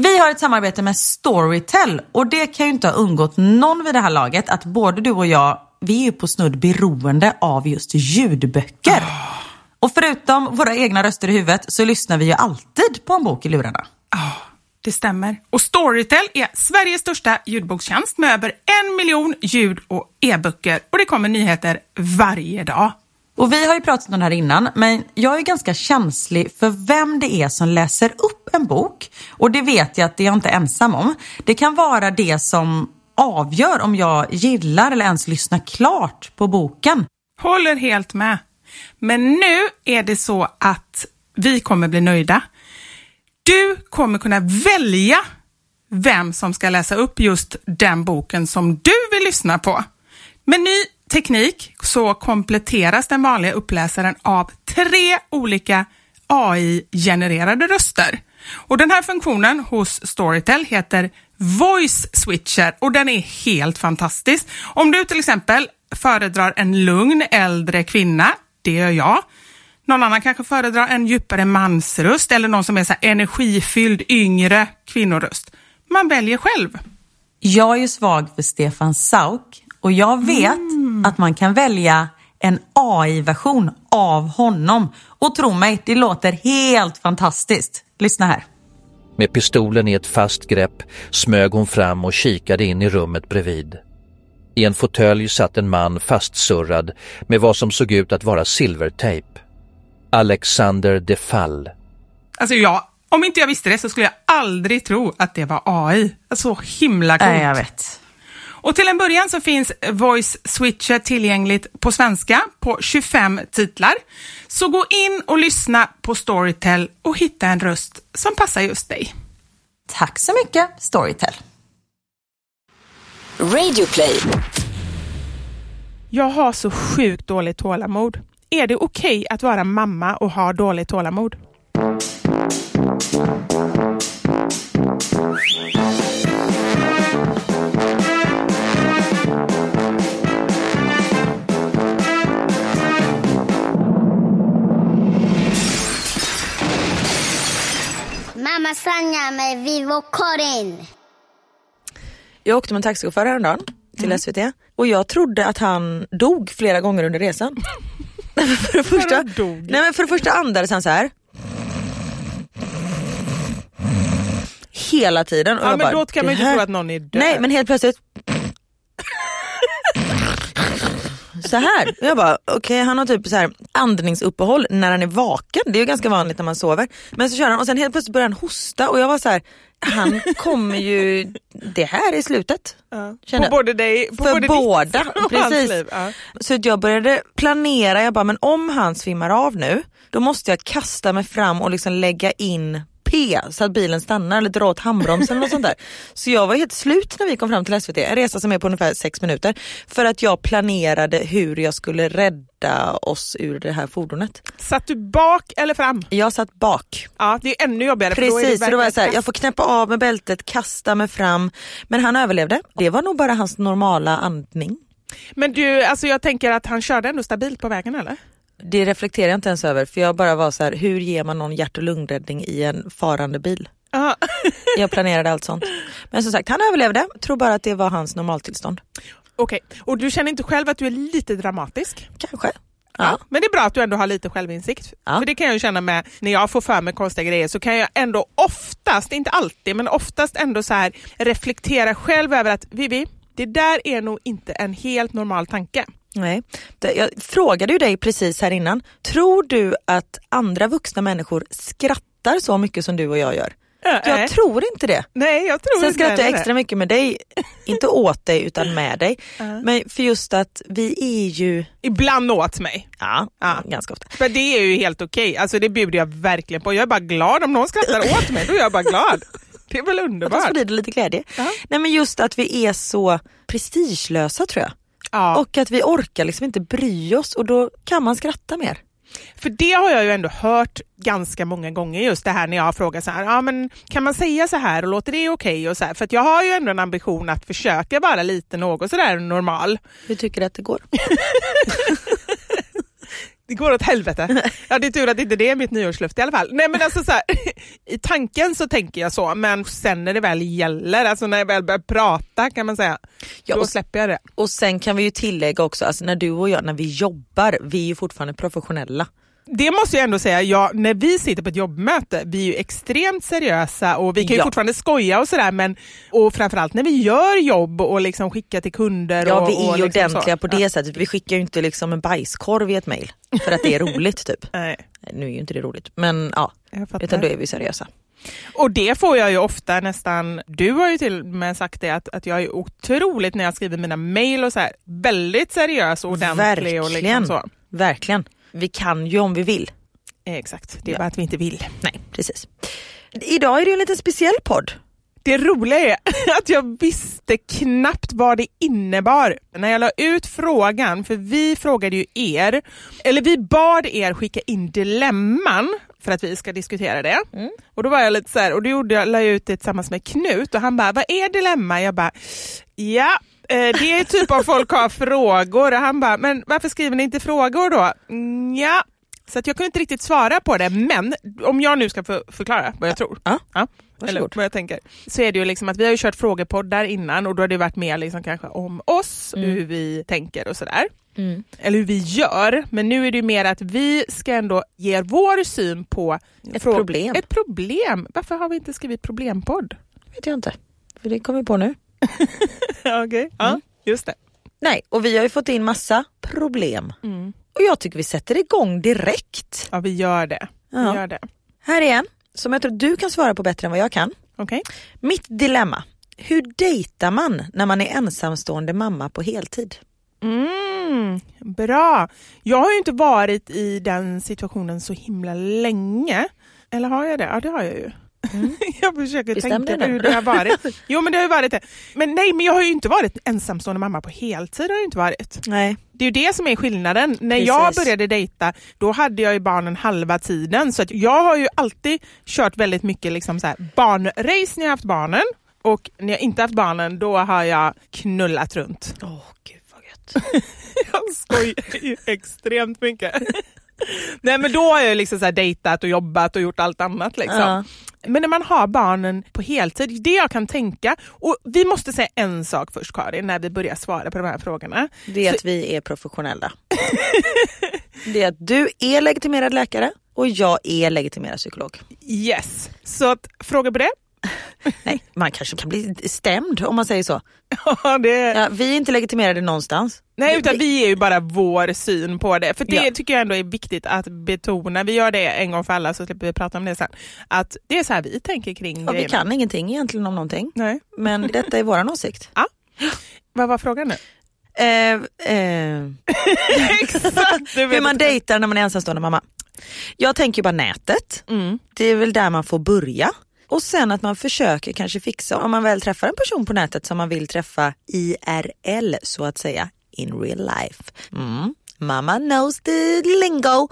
Vi har ett samarbete med Storytel och det kan ju inte ha undgått någon vid det här laget att både du och jag, vi är ju på snudd beroende av just ljudböcker. Och förutom våra egna röster i huvudet så lyssnar vi ju alltid på en bok i lurarna. Ja, det stämmer. Och Storytel är Sveriges största ljudbokstjänst med över en miljon ljud och e-böcker. Och det kommer nyheter varje dag. Och vi har ju pratat om det här innan, men jag är ganska känslig för vem det är som läser upp en bok. Och det vet jag att det är jag inte ensam om. Det kan vara det som avgör om jag gillar eller ens lyssnar klart på boken. Håller helt med. Men nu är det så att vi kommer bli nöjda. Du kommer kunna välja vem som ska läsa upp just den boken som du vill lyssna på. Men ni teknik så kompletteras den vanliga uppläsaren av tre olika AI-genererade röster. Och Den här funktionen hos Storytel heter Voice Switcher och den är helt fantastisk. Om du till exempel föredrar en lugn äldre kvinna, det gör jag. Någon annan kanske föredrar en djupare mansröst eller någon som är så energifylld yngre kvinnoröst. Man väljer själv. Jag är ju svag för Stefan Sauk och jag vet att man kan välja en AI-version av honom. Och tro mig, det låter helt fantastiskt. Lyssna här. Med pistolen i ett fast grepp smög hon fram och kikade in i rummet bredvid. I en fåtölj satt en man fastsurrad med vad som såg ut att vara silvertejp. Alexander de Fall. Alltså jag, om inte jag visste det så skulle jag aldrig tro att det var AI. Så himla coolt. Nej, jag vet. Och till en början så finns Voice Switcher tillgängligt på svenska på 25 titlar. Så gå in och lyssna på Storytel och hitta en röst som passar just dig. Tack så mycket, Storytel. Radioplay. Jag har så sjukt dåligt tålamod. Är det okej att vara mamma och ha dåligt tålamod? Mamma Sanja med Vivo Karin. Jag åkte med en taxichaufför häromdagen till SVT och jag trodde att han dog flera gånger under resan. För, det första, nej, men för det första andades han så här. Hela tiden. Och Ja, jag men bara, då kan man ju inte tro att någon är död. Nej men helt plötsligt så här. Jag bara okej han har typ så här andningsuppehåll när han är vaken. Det är ju ganska vanligt när man sover. Men så kör han och sen helt plötsligt börjar han hosta och jag var så här han kommer ju, det här är slutet. Ja. På både dig, på För både båda, ditt precis. liv. Ja. Så jag började planera, jag bara men om han svimmar av nu då måste jag kasta mig fram och liksom lägga in P så att bilen stannar eller dra åt handbromsen eller något sånt där. Så jag var helt slut när vi kom fram till SVT, en resa som är på ungefär sex minuter. För att jag planerade hur jag skulle rädda oss ur det här fordonet. Satt du bak eller fram? Jag satt bak. Ja, det är ännu jobbigare. för då är det Precis, då var jag så här, verkligen jag får knäppa av med bältet, kasta mig fram. Men han överlevde. Det var nog bara hans normala andning. Men du, alltså jag tänker att han körde ändå stabilt på vägen eller? Det reflekterar jag inte ens över för jag bara var så här, hur ger man någon hjärt och lungräddning i en farande bil? Ja. Jag planerade allt sånt. Men som sagt, han överlevde. Tror bara att det var hans normaltillstånd. Okej, och du känner inte själv att du är lite dramatisk? Kanske. Ja. Ja. Men det är bra att du ändå har lite självinsikt. Ja. För det kan jag känna med när jag får för mig konstiga grejer så kan jag ändå oftast, inte alltid, men oftast ändå så här reflektera själv över att Vivi, det där är nog inte en helt normal tanke. Nej. Jag frågade ju dig precis här innan. Tror du att andra vuxna människor skrattar så mycket som du och jag gör? Nej. Jag tror inte det. Nej, jag tror Sen skrattar jag extra mycket med dig, inte åt dig utan med dig. Men för just att vi är ju, Ibland åt mig. ja, Ja. ganska ofta. Men det är ju helt okej. Alltså det bjuder jag verkligen på. Jag är bara glad om någon skrattar åt mig. Då är jag bara glad. Det är väl underbart. sprida lite glädje. Nej men just att vi är så prestigelösa tror jag. Ja. Och att vi orkar liksom inte bry oss och då kan man skratta mer. För det har jag ju ändå hört ganska många gånger just det här när jag har frågat så här, ja men kan man säga så här och låter det okej och så här? För jag har ju ändå en ambition att försöka vara lite något sådär normal. Hur tycker du att det går? Det går åt helvete. Ja det är tur att inte det är mitt nyårslöfte i alla fall. Nej men alltså så här, i tanken så tänker jag så men sen när det väl gäller, alltså när jag väl börjar prata kan man säga, Ja, då och- släpper jag det. Och sen kan vi ju tillägga också, alltså när du och jag när vi jobbar, vi är ju fortfarande professionella. Det måste jag ändå säga, ja, när vi sitter på ett jobbmöte, vi är ju extremt seriösa och vi kan ju Ja. fortfarande skoja och sådär men och framförallt när vi gör jobb och liksom skickar till kunder. Ja och, vi är och ju liksom ordentliga så. på det sättet, vi skickar ju inte liksom en bajskorv i ett mail för att det är roligt typ. Nej, Nu är ju inte det roligt men ja, utan då är vi seriösa. Och det får jag ju ofta nästan, du har ju till och med sagt det att, att jag är otroligt när jag skriver mina mail och så här, väldigt seriös och ordentlig. Och liksom Verkligen. så. Verkligen. Vi kan ju om vi vill. Eh, Exakt, det är Ja. bara att vi inte vill. Nej precis. Idag är det en liten speciell podd. Det roliga är att jag visste knappt vad det innebar när jag la ut frågan, för vi frågade ju er, eller vi bad er skicka in dilemman för att vi ska diskutera det. Och då var jag lite så här, och då gjorde jag, la jag ut det tillsammans med Knut och han bara, vad är dilemma? Jag bara, ja, det är typ om folk har frågor och han bara, men varför skriver ni inte frågor då? Mm, ja, så att jag kunde inte riktigt svara på det, men om jag nu ska få förklara vad jag tror. Ja. Ja, eller vad jag tänker. Så är det ju liksom att vi har ju kört frågepoddar innan och då har det varit mer liksom kanske om oss, hur vi tänker och sådär. Mm. Eller hur vi gör. Men nu är det ju mer att vi ska ändå ge vår syn på Ett problem. Ett problem. Varför har vi inte skrivit problempodd? vet jag inte. För det kommer vi på nu. Okej, ja, just det. Nej, och vi har ju fått in massa problem. Och jag tycker vi sätter igång direkt. Ja, vi gör det. Ja. Vi gör det. Här är en som jag tror du kan svara på bättre än vad jag kan. Okej. Mitt dilemma. Hur dejtar man när man är ensamstående mamma på heltid? Mm, bra. Jag har ju inte varit i den situationen så himla länge. Eller har jag det? Ja, det har jag ju. jag försöker Bestäm tänka nu. hur det har varit. Jo, men det har ju varit det. Men nej, men jag har ju inte varit ensamstående mamma på heltid. Har jag inte varit. Nej. Det är ju det som är skillnaden. När jag Precis. började dejta, då hade jag ju barnen halva tiden. Så att jag har ju alltid kört väldigt mycket liksom så här barnrace när jag haft barnen. Och när jag inte haft barnen, då har jag knullat runt. Åh gud vad gött. Jag skojar ju extremt mycket. Nej men då har jag liksom så här dejtat och jobbat och gjort allt annat. Liksom. Ja. Men när man har barnen på heltid, det jag kan tänka, och vi måste säga en sak först Karin, när vi börjar svara på de här frågorna. Det är att vi är professionella. det är att du är legitimerad läkare och jag är legitimerad psykolog. Yes, så att, fråga på det? Nej, man kanske kan bli stämd om man säger så. Ja, det Ja, vi är inte legitimerade någonstans. Nej, utan vi är ju bara vår syn på det. För det Ja. tycker jag ändå är viktigt att betona. Vi gör det en gång för alla så slipper vi prata om det sen. Att det är så här vi tänker kring Ja, vi kan ingenting egentligen om någonting. Nej. Men detta är våran åsikt. Ja. Vad var frågan nu? Eh, eh, Exakt! Hur man dejtar när man är ensamstående mamma. Jag tänker bara nätet. Mm. Det är väl där man får börja. Och sen att man försöker kanske fixa, om man väl träffar en person på nätet som man vill träffa IRL så att säga, in real life. Mm. mama knows the lingo.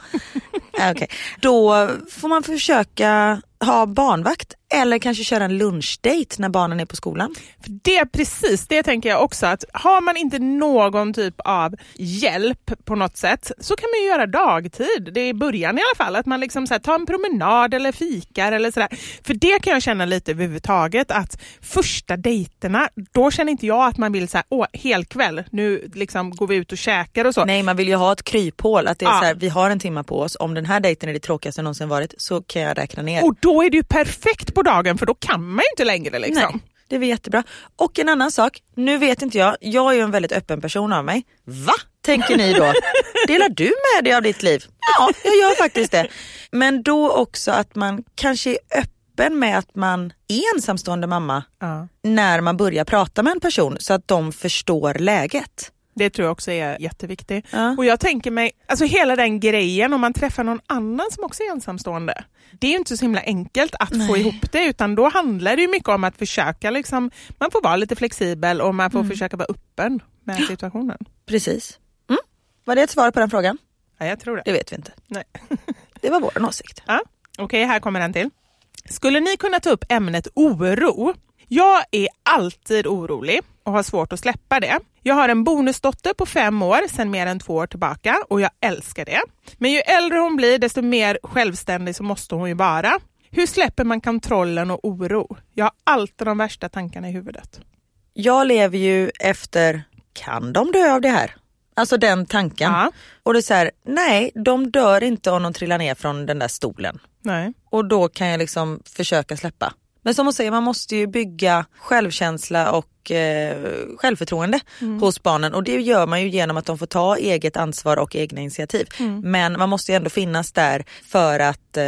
okay. Då får man försöka ha barnvakt eller kanske köra en lunchdate när barnen är på skolan. För det är precis, det tänker jag också att har man inte någon typ av hjälp på något sätt så kan man ju göra dagtid. Det är i början i alla fall, att man liksom så här, tar en promenad eller fikar eller sådär. För det kan jag känna lite överhuvudtaget att första dejterna, då känner inte jag att man vill så här, åh, helkväll, nu liksom går vi ut och käkar och så. Nej man vill ju ha ett kryphål, att det är Ja. så här, vi har en timme på oss, om den här dejten är det tråkigaste någonsin varit så kan jag räkna ner. Och då är det ju perfekt på dagen för då kan man ju inte längre liksom. Nej, det är väl jättebra. Och en annan sak, nu vet inte jag, jag är ju en väldigt öppen person av mig. Va? Tänker ni då? Delar du med dig av ditt liv? Ja, jag gör faktiskt det. Men då också att man kanske är öppen med att man är ensamstående mamma Ja. när man börjar prata med en person så att de förstår läget. Det tror jag också är jätteviktigt. Ja. Och jag tänker mig, alltså hela den grejen om man träffar någon annan som också är ensamstående. Det är ju inte så himla enkelt att få Nej. ihop det utan då handlar det ju mycket om att försöka, liksom, man får vara lite flexibel och man får Mm. försöka vara öppen med situationen. Precis. Mm. Var det ett svar på den frågan? Ja, jag tror det. Det vet vi inte. Nej. Det var vår åsikt. Ja. Okej, här kommer en till. Skulle ni kunna ta upp ämnet oro? Jag är alltid orolig och har svårt att släppa det. Jag har en bonusdotter på fem år sedan mer än två år tillbaka och jag älskar det. Men ju äldre hon blir desto mer självständig så måste hon ju vara. Hur släpper man kontrollen och oro? Jag har alltid de värsta tankarna i huvudet. Jag lever ju efter, kan de dö av det här? Alltså den tanken. Ja. Och det är så här, nej de dör inte om de trillar ner från den där stolen. Nej. Och då kan jag liksom försöka släppa. Men som hon säger, man måste ju bygga självkänsla och eh, självförtroende hos barnen och det gör man ju genom att de får ta eget ansvar och egna initiativ. Men man måste ju ändå finnas där för att eh,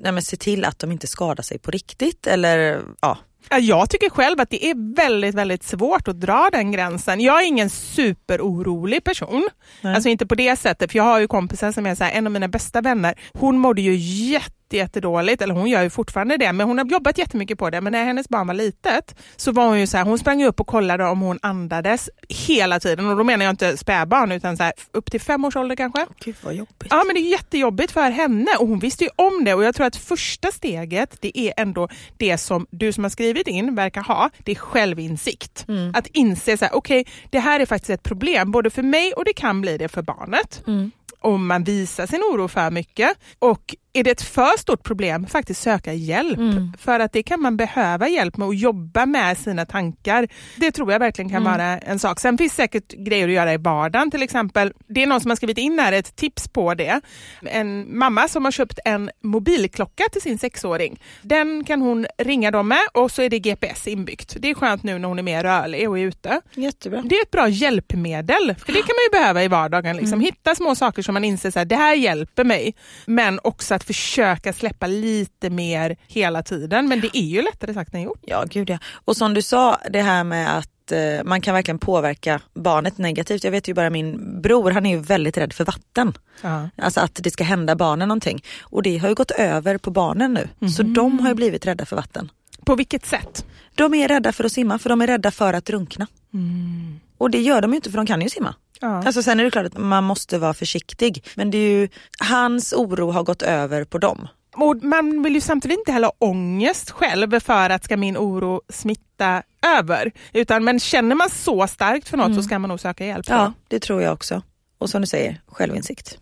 nej, se till att de inte skadar sig på riktigt eller ja. Ja, Jag tycker själv att det är väldigt, väldigt svårt att dra den gränsen. Jag är ingen superorolig person. Alltså inte på det sättet, för jag har ju kompisar som är så här, en av mina bästa vänner, hon mådde ju jätte jättedåligt, eller hon gör ju fortfarande det, men hon har jobbat jättemycket på det. Men när hennes barn var litet så var hon ju så här, hon sprang upp och kollade om hon andades hela tiden. Och då menar jag inte spädbarn utan så här, upp till fem års ålder kanske. Gud vad jobbigt. Ja men det är jättejobbigt för henne och hon visste ju om det och jag tror att första steget det är ändå det som du som har skrivit in verkar ha, det är självinsikt. Att inse så här, okej det här är faktiskt ett problem både för mig och det kan bli det för barnet. Om man visar sin oro för mycket och är det ett för stort problem, faktiskt söka hjälp. För att det kan man behöva hjälp med att jobba med sina tankar. Det tror jag verkligen kan vara en sak. Sen finns säkert grejer att göra i vardagen till exempel. Det är någon som har skrivit in här ett tips på det. En mamma som har köpt en mobilklocka till sin sexåring. Den kan hon ringa dem med och så är det GPS inbyggt. Det är skönt nu när hon är mer rörlig och är ute. Jättebra. Det är ett bra hjälpmedel, för det kan man ju behöva i vardagen. Liksom. Hitta små saker som man inser så här, det här hjälper mig. Men också att försöka släppa lite mer hela tiden. Men det är ju lättare sagt än gjort. Ja gud ja. Och som du sa det här med att eh, man kan verkligen påverka barnet negativt. Jag vet ju bara min bror, han är ju väldigt rädd för vatten. Ja. Alltså att det ska hända barnen någonting. Och det har ju gått över på barnen nu. Så de har ju blivit rädda för vatten. På vilket sätt? De är rädda för att simma för de är rädda för att drunkna. Och det gör de ju inte för de kan ju simma. Ja. Alltså sen är det klart att man måste vara försiktig. Men det är ju, hans oro har gått över på dem. Och man vill ju samtidigt inte heller ha ångest själv för att ska min oro smitta över. Utan, men känner man så starkt för något så ska man nog söka hjälp. Ja, det tror jag också. Och som du säger, självinsikt.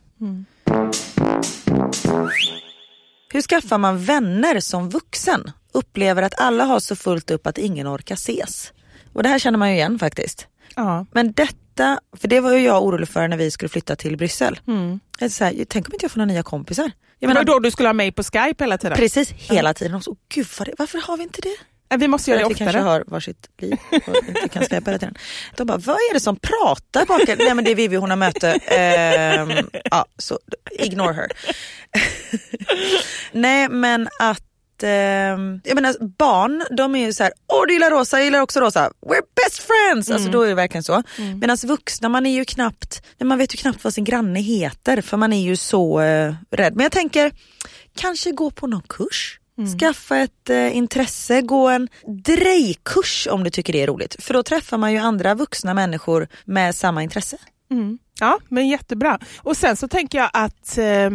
Hur skaffar man vänner som vuxen? Upplever att alla har så fullt upp att ingen orkar ses. Och det här känner man ju igen faktiskt. Ja. Men detta, för det var ju jag orolig för när vi skulle flytta till Bryssel. Mm. Så här, tänk om inte jag får några nya kompisar. Jag Men menar, då du skulle ha mig på Skype hela tiden? precis hela tiden. Och så, Gud, vad det, varför har vi inte det? Vi måste göra det att vi kanske oftare. har varsitt liv och inte kan skypa hela tiden. De bara, vad är det som pratar bakom? Nej men det är Vivi, hon har möte. Ehm, ja, så ignore her. Nej men att ehm, jag menar, barn de är ju så här, åh du gillar rosa, jag gillar också rosa, we're best friends! Alltså då är det verkligen så. Medan vuxna, man är ju knappt, man vet ju knappt vad sin granne heter för man är ju så eh, rädd. Men jag tänker, kanske gå på någon kurs? Skaffa ett eh, intresse, gå en drejkurs om du tycker det är roligt. För då träffar man ju andra vuxna människor med samma intresse. Ja, men jättebra. Och sen så tänker jag att eh,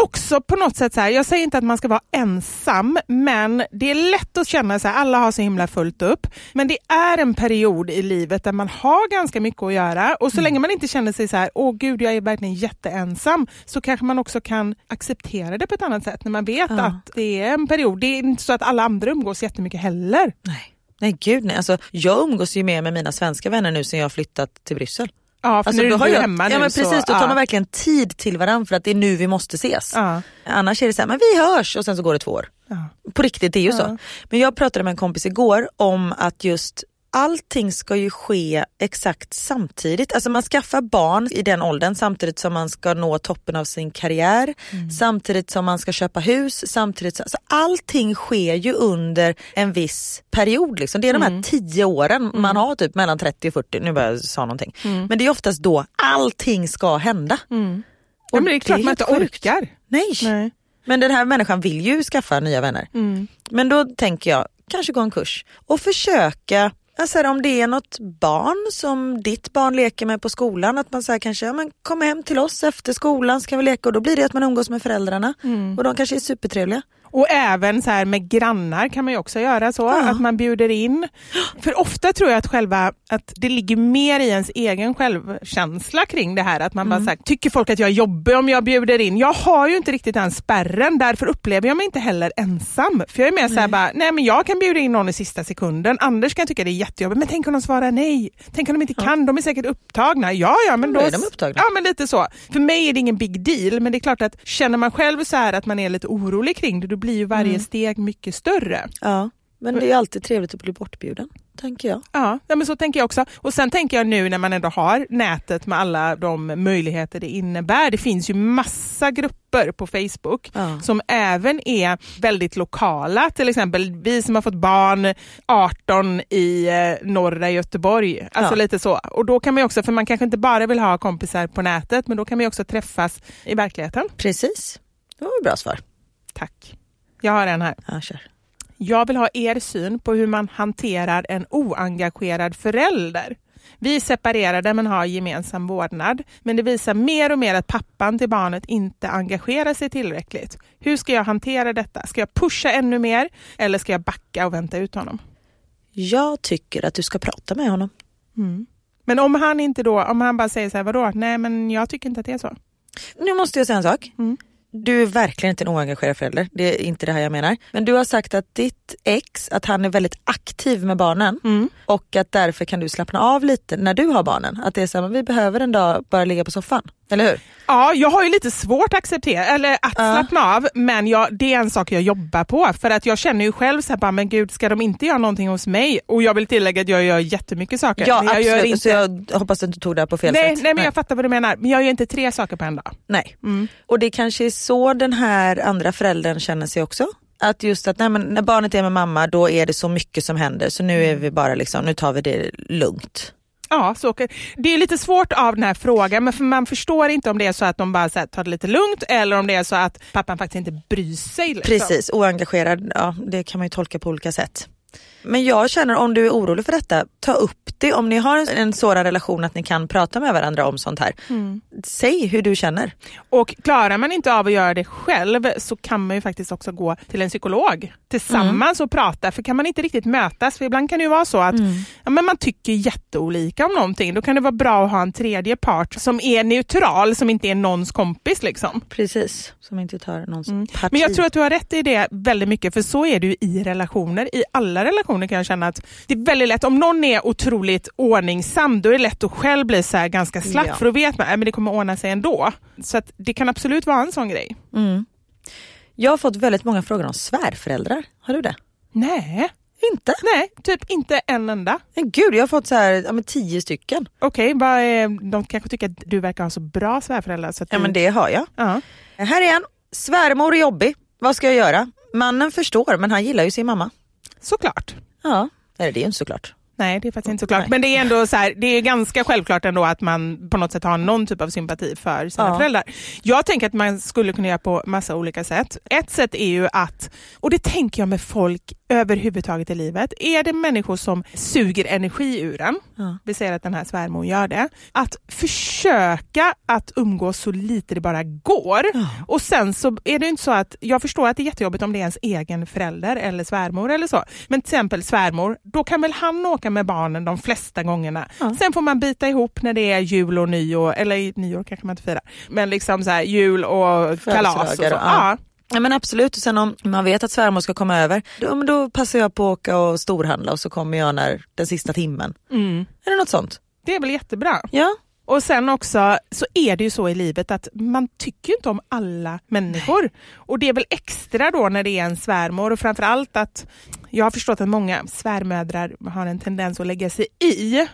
också på något sätt så här, jag säger inte att man ska vara ensam, men det är lätt att känna så här, alla har så himla fullt upp. Men det är en period i livet där man har ganska mycket att göra och så länge man inte känner sig så här, åh gud jag är verkligen jätteensam, så kanske man också kan acceptera det på ett annat sätt när man vet Ja. att det är en period. Det är inte så att alla andra umgås jättemycket heller. Nej. Nej gud nej, alltså, jag umgås ju mer med mina svenska vänner nu sen jag har flyttat till Bryssel. Ja, för Alltså, nu då är har du jag, hemma ja, men precis, så, då tar ja. man verkligen tid till varandra för att det är nu vi måste ses. Ja. Annars är det så här, men vi hörs och sen så går det två år. Ja. På riktigt, det är ju så. Men jag pratade med en kompis igår om att just allting ska ju ske exakt samtidigt. Alltså man skaffar barn i den åldern samtidigt som man ska nå toppen av sin karriär, samtidigt som man ska köpa hus, samtidigt som, alltså allting sker ju under en viss period. Liksom. Det är de här tio åren man har typ mellan 30 och 40, nu börjar jag sa någonting. Men det är oftast då allting ska hända. Ja, men det är klart man helt inte sjukt. orkar. Nej. Nej. Men den här människan vill ju skaffa nya vänner. Men då tänker jag, kanske gå en kurs och försöka Alltså om det är något barn som ditt barn leker med på skolan, att man säger kanske, ja, men kom hem till oss efter skolan ska vi leka och då blir det att man umgås med föräldrarna och de kanske är supertrevliga. Och även så här med grannar kan man ju också göra så, Ja. att man bjuder in. För ofta tror jag att själva, att det ligger mer i ens egen självkänsla kring det här. Att man bara så här, tycker folk att jag är jobbig om jag bjuder in? Jag har ju inte riktigt den spärren, därför upplever jag mig inte heller ensam. För jag är mer så här bara, nej men jag kan bjuda in någon i sista sekunden. Anders kan tycka det är jättejobbigt, men tänk om de svarar nej? Tänk om de inte kan? De är säkert upptagna. Ja, ja, men Då då... är de upptagna. Ja, men lite så. För mig är det ingen big deal, men det är klart att känner man själv så här att man är lite orolig kring det, då blir ju varje steg mycket större. Ja, men det är alltid trevligt att bli bortbjuden, tänker jag. Ja, ja, men så tänker jag också. Och sen tänker jag nu när man ändå har nätet med alla de möjligheter det innebär. Det finns ju massa grupper på Facebook Ja. som även är väldigt lokala. Till exempel vi som har fått barn 18 i eh, norra Göteborg. Alltså Ja. lite så. Och då kan man ju också, för man kanske inte bara vill ha kompisar på nätet, men då kan man ju också träffas i verkligheten. Precis, det var ett bra svar. Tack. Jag har en här. Ja, kör. Jag vill ha er syn på hur man hanterar en oengagerad förälder. Vi är separerade men har gemensam vårdnad. Men det visar mer och mer att pappan till barnet inte engagerar sig tillräckligt. Hur ska jag hantera detta? Ska jag pusha ännu mer eller ska jag backa och vänta ut honom? Jag tycker att du ska prata med honom. Men om han inte då, om han bara säger så här, vadå? Nej men jag tycker inte att det är så. Nu måste jag säga en sak. Mm. Du är verkligen inte en oengagerad förälder. Det är inte det här jag menar. Men du har sagt att ditt ex, att han är väldigt aktiv med barnen Mm. och att därför kan du slappna av lite när du har barnen. Att det är så här, vi behöver en dag bara ligga på soffan. Eller hur? Ja, jag har ju lite svårt att acceptera, eller att Ja. slappna av, men jag, det är en sak jag jobbar på. För att jag känner ju själv så här, bara, men gud, ska de inte göra någonting hos mig? Och jag vill tillägga att jag gör jättemycket saker. Ja men jag absolut. Gör inte... Så jag hoppas att du tog det här på fel nej, sätt. nej, men jag fattar vad du menar. Men jag gör inte tre saker på en dag. Nej. Mm. Och det kanske är så den här andra föräldern känner sig också. Att just att nej, men när barnet är med mamma då är det så mycket som händer så nu är vi bara liksom, nu tar vi det lugnt. Ja, så, det är lite svårt av den här frågan, men för man förstår inte om det är så att de bara så här, tar det lite lugnt eller om det är så att pappan faktiskt inte bryr sig. Liksom. Precis, oengagerad, ja det kan man ju tolka på olika sätt. Men jag känner om du är orolig för detta, ta upp det. Om ni har en, sådan relation att ni kan prata med varandra om sånt här. Säg hur du känner. Och klarar man inte av att göra det själv så kan man ju faktiskt också gå till en psykolog tillsammans och prata. För kan man inte riktigt mötas, för ibland kan det ju vara så att ja, men man tycker jätteolika om någonting. Då kan det vara bra att ha en tredje part som är neutral, som inte är någons kompis. Liksom. Precis, som inte tar någons parti. Men jag tror att du har rätt i det väldigt mycket, för så är det ju i relationer. I alla relationer kan jag känna att det är väldigt lätt, om någon är otroligt ordningsam, då är det lätt att själv bli så här ganska slapp, Ja. för då vet man att det kommer ordna sig ändå. Så att det kan absolut vara en sån grej. Jag har fått väldigt många frågor om svärföräldrar. Har du det? Nej, Inte? nej, typ inte en enda. Men gud, jag har fått så här, ja, men tio stycken. Okej, är- de kanske tycker att du verkar ha så bra svärföräldrar. Så Ja du, men det har jag. Ja. Här är en. Svärmor är jobbig. Vad ska jag göra? Mannen förstår men han gillar ju sin mamma. Såklart. Ja, eller det är ju inte såklart. Nej, det är faktiskt inte så klart. Nej. Men det är ändå så här, det är ganska självklart ändå att man på något sätt har någon typ av sympati för sina Ja. föräldrar. Jag tänker att man skulle kunna göra på massa olika sätt. Ett sätt är ju att, och det tänker jag med folk överhuvudtaget i livet, är det människor som suger energi ur en, Ja. vi säger att den här svärmor gör det, att försöka att umgås så lite det bara går. Och sen så är det inte så att, jag förstår att det är jättejobbigt om det är ens egen förälder eller svärmor eller så, men till exempel svärmor, då kan väl han åka med barnen de flesta gångerna. Sen får man bita ihop när det är jul och nyår, eller nyår kanske man inte firar, men liksom så här jul och kalas och så. Ja. Ja men absolut, och sen om man vet att svärmor ska komma över, då, då passar jag på att åka och storhandla och så kommer jag när den sista timmen. Mm. Är det något sånt? Det är väl jättebra. Ja. Och sen också så är det ju så i livet att man tycker inte om alla människor. Och det är väl extra då när det är en svärmor och framförallt att jag har förstått att många svärmödrar har en tendens att lägga sig i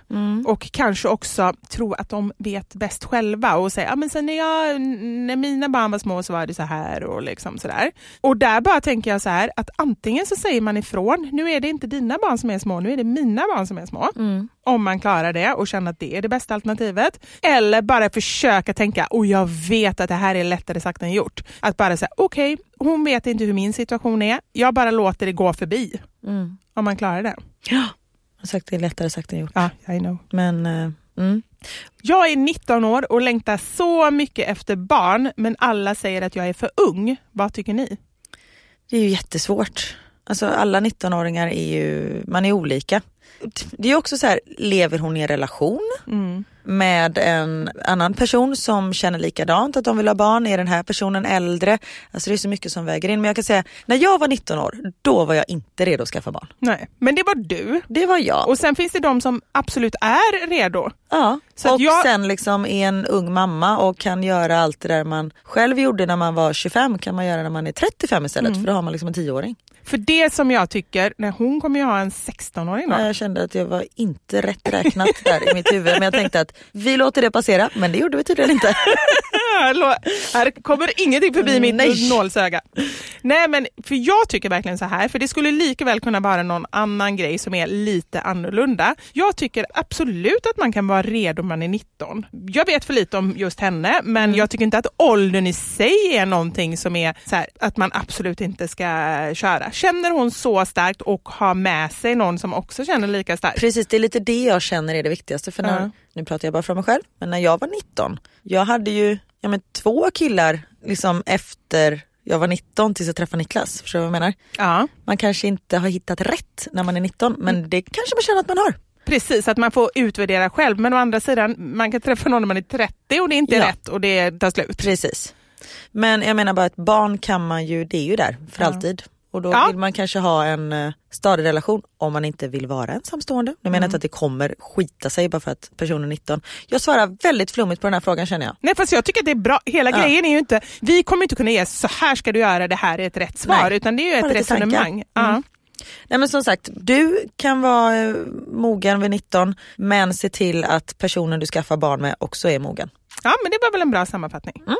och kanske också tro att de vet bäst själva och säga, ja men sen när, jag, när mina barn var små så var det så här och liksom sådär. Och där bara tänker jag så här att antingen så säger man ifrån, nu är det inte dina barn som är små, nu är det mina barn som är små. Om man klarar det och känner att det är det bästa alternativet. Eller bara försöka tänka, och jag vet att det här är lättare sagt än gjort. Att bara säga, okej, hon vet inte hur min situation är, jag bara låter det gå förbi. Om man klarar det. Ja. Sagt, det är lättare sagt än gjort. Ja, I know. Men eh, mm. Jag är 19 år och längtar så mycket efter barn, men alla säger att jag är för ung. Vad tycker ni? det är ju jättesvårt. Alltså alla 19-åringar är ju, man är olika. Det är också så här, lever hon i en relation med en annan person som känner likadant att de vill ha barn? Är den här personen äldre? Alltså det är så mycket som väger in. Men jag kan säga, när jag var 19 år, då var jag inte redo att skaffa barn. Nej, men det var du. Det var jag. Och sen finns det de som absolut är redo. Ja, Så och jag- sen liksom är en ung mamma och kan göra allt det där man själv gjorde när man var 25 kan man göra när man är 35 istället Mm. för då har man liksom en 10-åring. För det som jag tycker, när hon kommer ju ha en 16-åring då. Ja, Jag kände att jag var inte rätt räknat där i mitt huvud men jag tänkte att vi låter det passera men det gjorde vi tydligen inte. Här kommer ingenting förbi mitt Nej. nålsöga. Nej men för jag tycker verkligen så här, för det skulle lika väl kunna vara någon annan grej som är lite annorlunda. Jag tycker absolut att man kan vara redo om man är 19. Jag vet för lite om just henne, men Mm. jag tycker inte att åldern i sig är någonting som är så här, att man absolut inte ska köra. Känner hon så starkt och har med sig någon som också känner lika starkt? Precis, det är lite det jag känner är det viktigaste. För när, Ja. Nu pratar jag bara för mig själv, men när jag var 19, jag hade ju ja, men, två killar liksom efter jag var 19 tills jag träffade Niklas. Förstår du vad jag menar? Ja. Man kanske inte har hittat rätt när man är 19 men det kanske man känner att man har. Precis, att man får utvärdera själv. Men å andra sidan, man kan träffa någon när man är 30 och det inte är Ja. rätt och det tar slut. Precis. Men jag menar bara att barn kan man ju, det är ju där för alltid. Och då Ja. vill man kanske ha en uh, stadig relation om man inte vill vara ensamstående. Jag menar inte att det kommer skita sig bara för att personen är 19. Jag svarar väldigt flummigt på den här frågan känner jag. Nej fast jag tycker att det är bra. Hela Ja. grejen är ju inte, vi kommer inte kunna ge så här ska du göra, det här är ett rätt svar. Nej, Utan det är ju bara ett resonemang. Mm. Nej men som sagt, du kan vara eh, mogen vid 19 men se till att personen du skaffar barn med också är mogen. ja men det var väl en bra sammanfattning. Mm.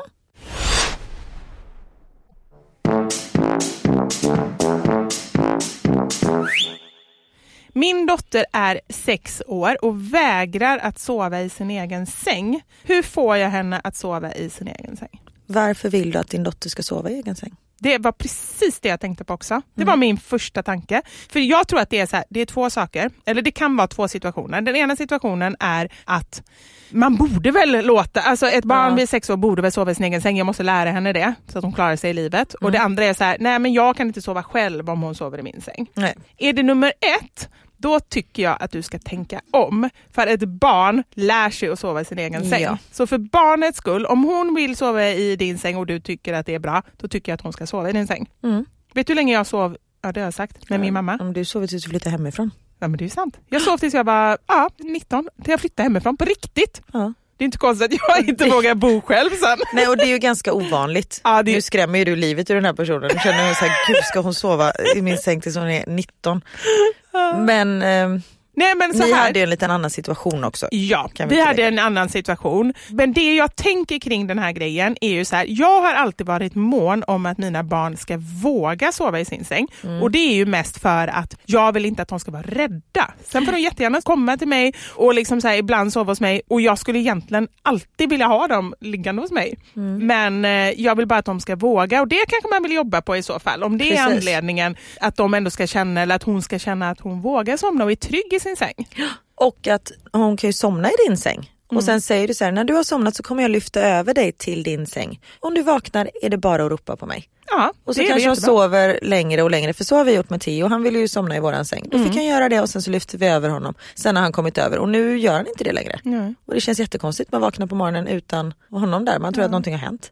Min dotter är sex år och vägrar att sova i sin egen säng. Hur får jag henne att sova i sin egen säng? Varför vill du att din dotter ska sova i egen säng? Det var precis det jag tänkte på också. Det Mm. var min första tanke. För jag tror att det är så här, det är två saker, eller det kan vara två situationer. Den ena situationen är att man borde väl låta, alltså ett barn Ja. vid sex år borde väl sova i sin egen säng, jag måste lära henne det så att hon klarar sig i livet. Och det Mm. andra är så här, nej men jag kan inte sova själv om hon sover i min säng. Nej. Är det nummer ett, då tycker jag att du ska tänka om. För ett barn lär sig att sova i sin egen säng. Ja. Så för barnets skull, om hon vill sova i din säng och du tycker att det är bra, då tycker jag att hon ska sova i din säng. Mm. Vet du hur länge jag sov? Ja det har jag sagt, med min mamma. Om du sover tills du flyttar hemifrån. Ja men det är sant. Jag sov tills jag var ja, 19, till jag flyttade hemifrån på riktigt. Ja. Det är inte konstigt att jag inte vågar bo själv sen. Nej och det är ju ganska ovanligt. Ja, det- Nu skrämmer ju du livet ur den här personen. Nu känner jag så här, gud ska hon sova i min säng tills hon är 19? Men ehm, Nej men så ni här. hade en liten annan situation också. Ja, Kan vi vi hade en annan situation. Men det jag tänker kring den här grejen är ju så här, jag har alltid varit mån om att mina barn ska våga sova i sin säng. Mm. Och det är ju mest för att jag vill inte att de ska vara rädda. Sen får de jättegärna komma till mig och liksom så här, ibland sova hos mig och jag skulle egentligen alltid vilja ha dem liggande hos mig. Mm. Men eh, jag vill bara att de ska våga och det kanske man vill jobba på i så fall. Om det är Precis. anledningen att de ändå ska känna eller att hon ska känna att hon vågar somna och är trygg i sin säng. Och att hon kan ju somna i din säng. Mm. Och sen säger du så här, när du har somnat så kommer jag lyfta över dig till din säng. Om du vaknar är det bara att ropa på mig. Ja, Och så kanske hon sover längre och längre för så har vi gjort med Theo. Han ville ju somna i våran säng. Då Mm. fick han göra det och sen så lyfter vi över honom. Sen har han kommit över och nu gör han inte det längre. Nej. Och det känns jättekonstigt. Man vaknar på morgonen utan honom där. Man tror att någonting har hänt.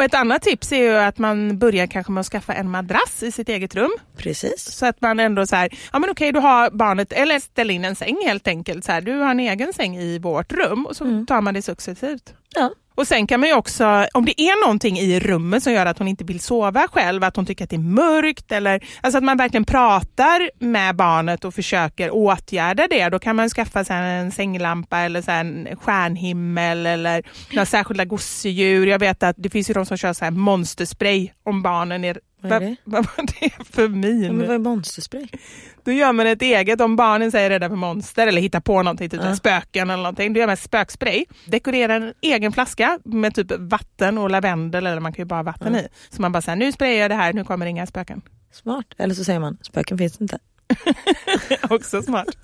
Och ett annat tips är ju att man börjar kanske med att skaffa en madrass i sitt eget rum. Precis. Så att man ändå så här, ja men okej du har barnet, eller ställ in en säng helt enkelt. Så här, du har en egen säng i vårt rum och så tar man det successivt. Ja. Och sen kan man ju också, om det är någonting i rummet som gör att hon inte vill sova själv, att hon tycker att det är mörkt eller alltså att man verkligen pratar med barnet och försöker åtgärda det. Då kan man skaffa sig en sänglampa eller så här en stjärnhimmel eller några särskilda gosedjur. Jag vet att det finns ju de som kör så här monsterspray om barnen är vad är det? Vad var det för min? Ja, men vad är monsterspray? Då gör man ett eget, om barnen säger rädda för monster eller hittar på någonting, typ Ja. spöken eller någonting, då gör man spökspray. Dekorerar en egen flaska med typ vatten och lavendel, eller man kan ju bara ha vatten i. Så man bara säger nu sprayar jag det här, nu kommer inga spöken. Smart. Eller så säger man, spöken finns inte. Också smart.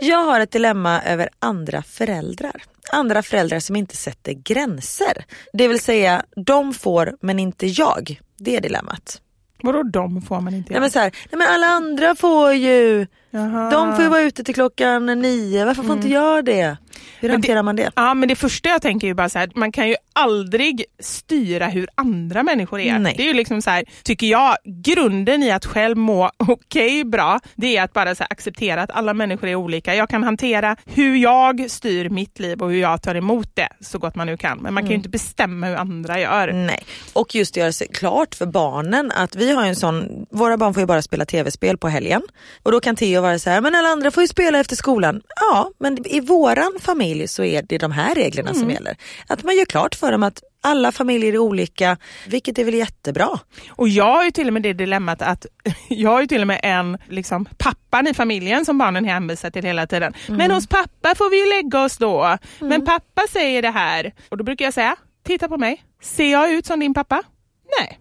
Jag har ett dilemma över andra föräldrar. Andra föräldrar som inte sätter gränser. Det vill säga, de får men inte jag. Det är dilemmat. Vadå de får man inte Nej, göra? men så här, nej, men alla andra får ju. Jaha. De får ju vara ute till klockan nio. Varför får inte jag det? Hur hanterar man det? Ja men det första jag tänker är ju bara så här, man kan ju aldrig styra hur andra människor är. Nej. Det är ju liksom så här, tycker jag, grunden i att själv må okej bra, det är att bara så här, acceptera att alla människor är olika. Jag kan hantera hur jag styr mitt liv och hur jag tar emot det så gott man nu kan. Men man kan ju inte bestämma hur andra gör. Nej, och just göra sig klart för barnen att vi har en sån, våra barn får ju bara spela tv-spel på helgen. Och då kan Theo vara så här, men alla andra får ju spela efter skolan. Ja, men i våran familj så är det de här reglerna som gäller. Att man gör klart för dem att alla familjer är olika, vilket är väl jättebra. Och jag har ju till och med det dilemmat att jag har ju till och med en liksom, pappan i familjen som barnen hänvisar till hela tiden. Men hos pappa får vi ju lägga oss då. Men pappa säger det här. Och då brukar jag säga, titta på mig. Ser jag ut som din pappa? Nej.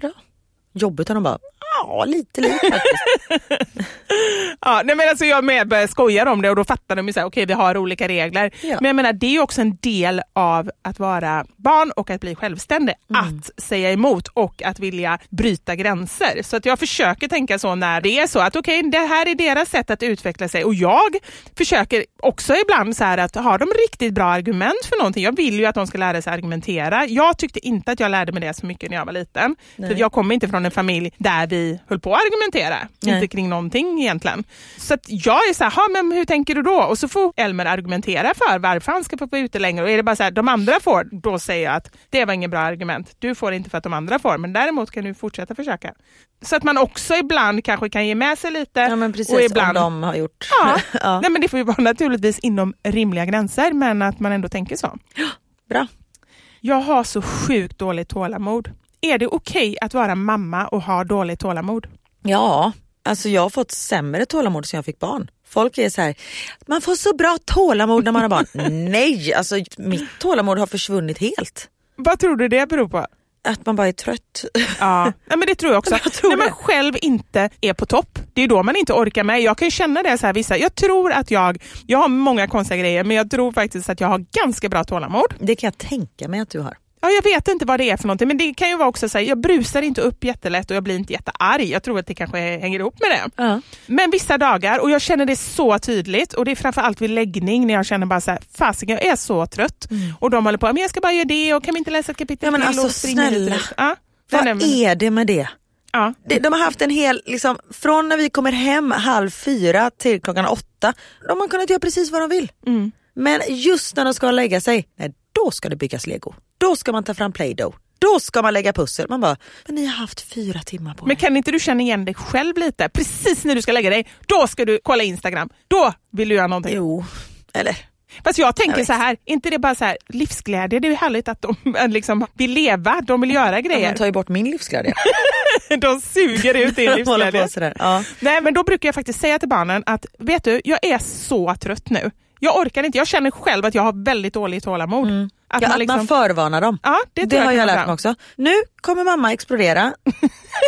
Bra. Jobbigt om de bara, ja lite lik faktiskt. Ja, nej men alltså jag med började skoja om det och då fattar de ju okej vi har olika regler. Ja. Men jag menar det är ju också en del av att vara barn och att bli självständig. Att säga emot och att vilja bryta gränser. Så att jag försöker tänka så när det är så att okej det här är deras sätt att utveckla sig och jag försöker också ibland så här att har de riktigt bra argument för någonting. Jag vill ju att de ska lära sig argumentera. Jag tyckte inte att jag lärde mig det så mycket när jag var liten. För jag kommer inte från en familj där vi höll på att argumentera. Nej. Inte kring någonting egentligen. Så att jag är så här, "Ha, men hur tänker du då? Och så får Elmer argumentera för varför han ska få vara ute längre. Och är det bara så här, de andra får, då säger jag att det var ingen bra argument. Du får inte för att de andra får, men däremot kan du fortsätta försöka. Så att man också ibland kanske kan ge med sig lite. Ja men precis, och ibland, om de har gjort. Ja, ja. Nej, men det får ju vara naturligtvis inom rimliga gränser, men att man ändå tänker så. Bra. Jag har så sjukt dåligt tålamod. Är det okej att vara mamma och ha dåligt tålamod? Ja, alltså jag har fått sämre tålamod sen jag fick barn. Folk är så här, man får så bra tålamod när man har barn. Nej, alltså mitt tålamod har försvunnit helt. Vad tror du det beror på? Att man bara är trött. Ja, Nej, men det tror jag också. Jag tror När man det. själv inte är på topp, det är då man inte orkar med. Jag kan ju känna det så här vissa. Jag tror att jag, jag har många konstiga grejer, men jag tror faktiskt att jag har ganska bra tålamod. Det kan jag tänka mig att du har. Ja, jag vet inte vad det är för någonting, men det kan ju vara också så här, jag brusar inte upp jättelätt och jag blir inte jättearg. Jag tror att det kanske hänger ihop med det. Ja. Men vissa dagar, och jag känner det så tydligt, och det är framförallt vid läggning när jag känner bara så här, fasiken jag är så trött. Och de håller på, men jag ska bara göra det och kan vi inte läsa ett kapitel Mm. Ja, men till alltså, och snälla. Ja. Vad men- är det med det? Ja. De har haft en hel, liksom, från när vi kommer hem halv fyra till klockan åtta, de har kunnat göra precis vad de vill. Mm. Men just när de ska lägga sig, nej, då ska det byggas lego. Då ska man ta fram play-doh. Då ska man lägga pussel. Man bara, men ni har haft fyra timmar på Men er. kan inte du känna igen dig själv lite? Precis när du ska lägga dig, då ska du kolla Instagram. Då vill du göra någonting. Jo, eller Fast jag tänker Jag så här, inte det bara så här, livsglädje, det är ju härligt att de liksom vill leva, de vill göra ja, grejer. man tar ju bort min livsglädje. de suger ut din De livsglädje. Ja. Nej men då brukar jag faktiskt säga till barnen att, vet du, jag är så trött nu. Jag orkar inte, jag känner själv att jag har väldigt dåligt tålamod. Att. Ja, man att liksom, man förvarnar dem. ja, det, Det, tror har jag lärt mig också. Nu kommer mamma explodera.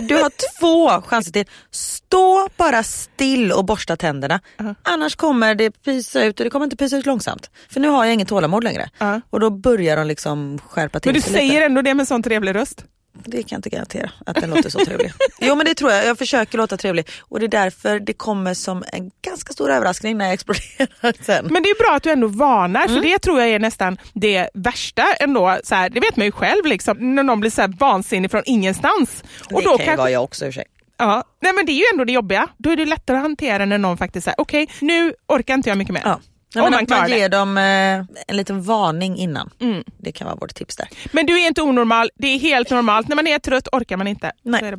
Du har två chanser till. Stå bara still och borsta tänderna. Annars kommer det pysa ut och det kommer inte pysa ut långsamt. För nu har jag inget tålamod längre. Ja. Och då börjar de liksom skärpa till Men du sig säger lite. ändå det med sån trevlig röst. Det kan jag inte garantera att den låter så trevlig. Jo men det tror jag, jag försöker låta trevlig. Och det är därför det kommer som en ganska stor överraskning när jag exploderar sen. Men det är bra att du ändå varnar, Mm. för det tror jag är nästan det värsta ändå. Så här, det vet man ju själv, liksom, när någon blir så här vansinnig från ingenstans. Och det då kan ju vara jag också i och för sig. Ja, nej men det är ju ändå det jobbiga. Då är det lättare att hantera när någon faktiskt säger okej, nu orkar inte jag mycket mer. Ja. Nej, Om man att man ger dem eh, en liten varning innan. Mm. Det kan vara vårt tips där. Men du är inte onormal, det är helt normalt. När man är trött orkar man inte. Nej.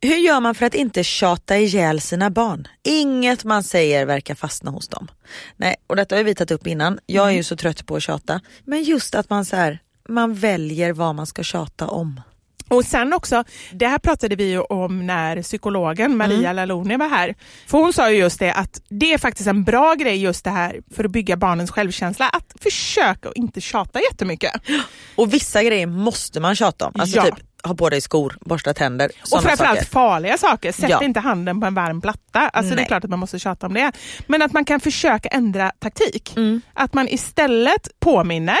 Hur gör man för att inte tjata ihjäl sina barn? Inget man säger verkar fastna hos dem. Nej, och detta har vi tagit upp innan. Jag är ju så trött på att tjata. Men just att man så här, man väljer vad man ska tjata om. Och sen också, det här pratade vi ju om när psykologen Maria Laloni var här. För hon sa ju just det att det är faktiskt en bra grej just det här för att bygga barnens självkänsla. Att försöka och inte tjata jättemycket. Och vissa grejer måste man tjata om. Alltså Ja. typ ha på dig skor, borsta tänder, Och framförallt saker. farliga saker. Sätt Ja. inte handen på en varm platta. Alltså det är Nej. klart att man måste tjata om det. Men att man kan försöka ändra taktik. Mm. Att man istället påminner.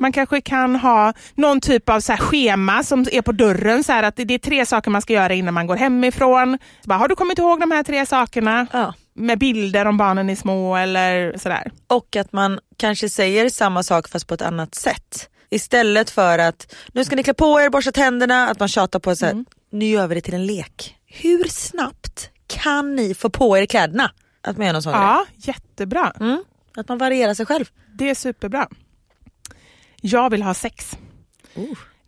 Man kanske kan ha någon typ av så schema som är på dörren. Så att det är tre saker man ska göra innan man går hemifrån. Så bara, har du kommit ihåg de här tre sakerna? Ja. Med bilder om barnen är små eller sådär. Och att man kanske säger samma sak fast på ett annat sätt. Istället för att nu ska ni klä på er, borsta tänderna, att man tjatar på så här, nu gör vi det till en lek. Hur snabbt kan ni få på er kläderna? Att man gör någon sån grej. Ja, jättebra. Mm. Att man varierar sig själv. Det är superbra. Jag vill ha sex.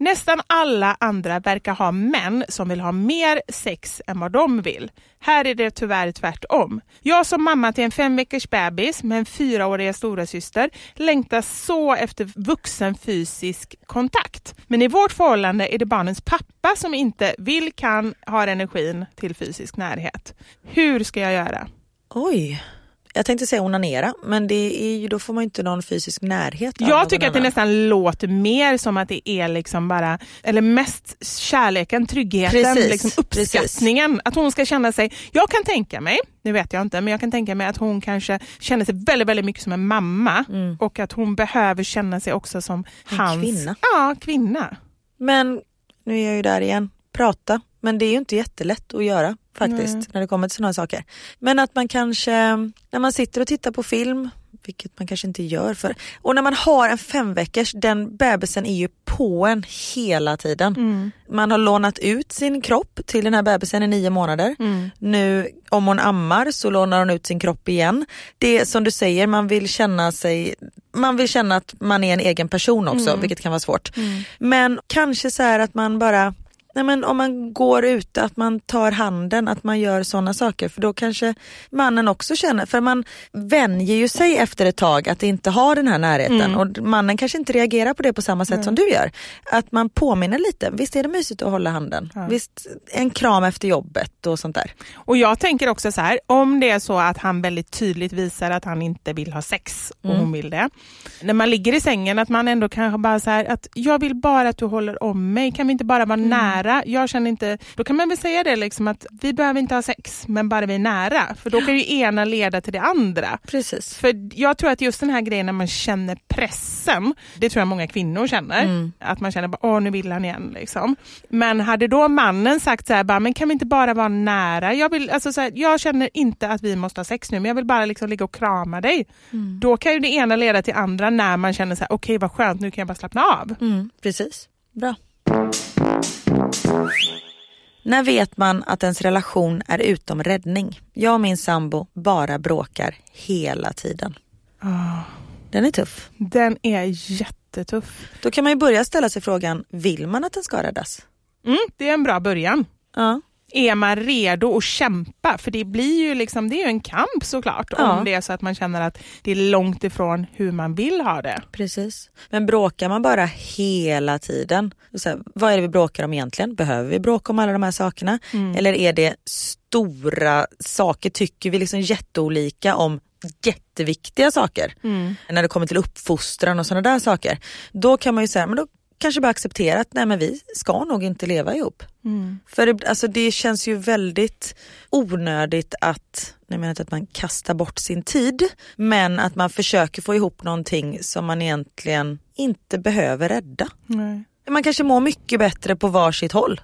Nästan alla andra verkar ha män som vill ha mer sex än vad de vill. Här är det tyvärr tvärtom. Jag som mamma till en fem veckors bebis med en fyraåriga stora syster längtar så efter vuxen fysisk kontakt. Men i vårt förhållande är det barnens pappa som inte vill, kan, har energin till fysisk närhet. Hur ska jag göra? Oj. Jag tänkte säga onanera men det är ju, då får man ju inte någon fysisk närhet. Jag tycker att det annan. nästan låter mer som att det är liksom bara, eller mest kärleken, tryggheten, Precis, liksom uppskattningen. Att hon ska känna sig, jag kan tänka mig, nu vet jag inte, men jag kan tänka mig att hon kanske känner sig väldigt, väldigt mycket som en mamma och att hon behöver känna sig också som En hans... kvinna. Ja, kvinna. Men nu är jag ju där igen, prata. Men det är ju inte jättelätt att göra faktiskt när det kommer till sådana saker. Men att man kanske, när man sitter och tittar på film, vilket man kanske inte gör för, och när man har en fem veckors, den bebisen är ju på en hela tiden. Man har lånat ut sin kropp till den här bebisen i nio månader. Nu om hon ammar så lånar hon ut sin kropp igen. Det är som du säger, man vill känna sig man vill känna att man är en egen person också, vilket kan vara svårt. Men kanske så här att man bara Nej, men om man går ute, att man tar handen, att man gör sådana saker. För då kanske mannen också känner, för man vänjer ju sig efter ett tag att inte ha den här närheten. Och mannen kanske inte reagerar på det på samma sätt som du gör. Att man påminner lite, visst är det mysigt att hålla handen? Visst, en kram efter jobbet och sånt där. Och jag tänker också så här, om det är så att han väldigt tydligt visar att han inte vill ha sex och hon vill det. När man ligger i sängen att man ändå kanske bara så här att jag vill bara att du håller om mig, kan vi inte bara vara nära? Jag känner inte, då kan man väl säga det liksom att vi behöver inte ha sex men bara vi är nära. För då kan ju ena leda till det andra. Precis. För jag tror att just den här grejen när man känner pressen, det tror jag många kvinnor känner. Att man känner bara, åh nu vill han igen. Liksom. Men hade då mannen sagt så här, bara, men kan vi inte bara vara nära? Jag, vill, alltså, så här, jag känner inte att vi måste ha sex nu, men jag vill bara liksom ligga och krama dig. Då kan ju det ena leda till andra när man känner så här, okej vad skönt, nu kan jag bara slappna av. Mm, precis. Bra. När vet man att ens relation är utom räddning? Jag och min sambo bara bråkar hela tiden. Den är tuff. Den är jättetuff. Då kan man ju börja ställa sig frågan, vill man att den ska räddas? Mm, det är en bra början. Ja. Är man redo att kämpa? För det blir ju liksom, det är ju en kamp såklart Ja. om det är så att man känner att det är långt ifrån hur man vill ha det. Precis. Men bråkar man bara hela tiden? Så här, vad är det vi bråkar om egentligen? Behöver vi bråka om alla de här sakerna? Eller är det stora saker, tycker vi liksom jätteolika om jätteviktiga saker? När det kommer till uppfostran och sådana där saker. Då kan man ju säga, men då kanske bara acceptera att nej men vi ska nog inte leva ihop. För det, alltså det känns ju väldigt onödigt att, jag menar inte att man kastar bort sin tid, men att man försöker få ihop någonting som man egentligen inte behöver rädda. Nej. Man kanske mår mycket bättre på varsitt håll.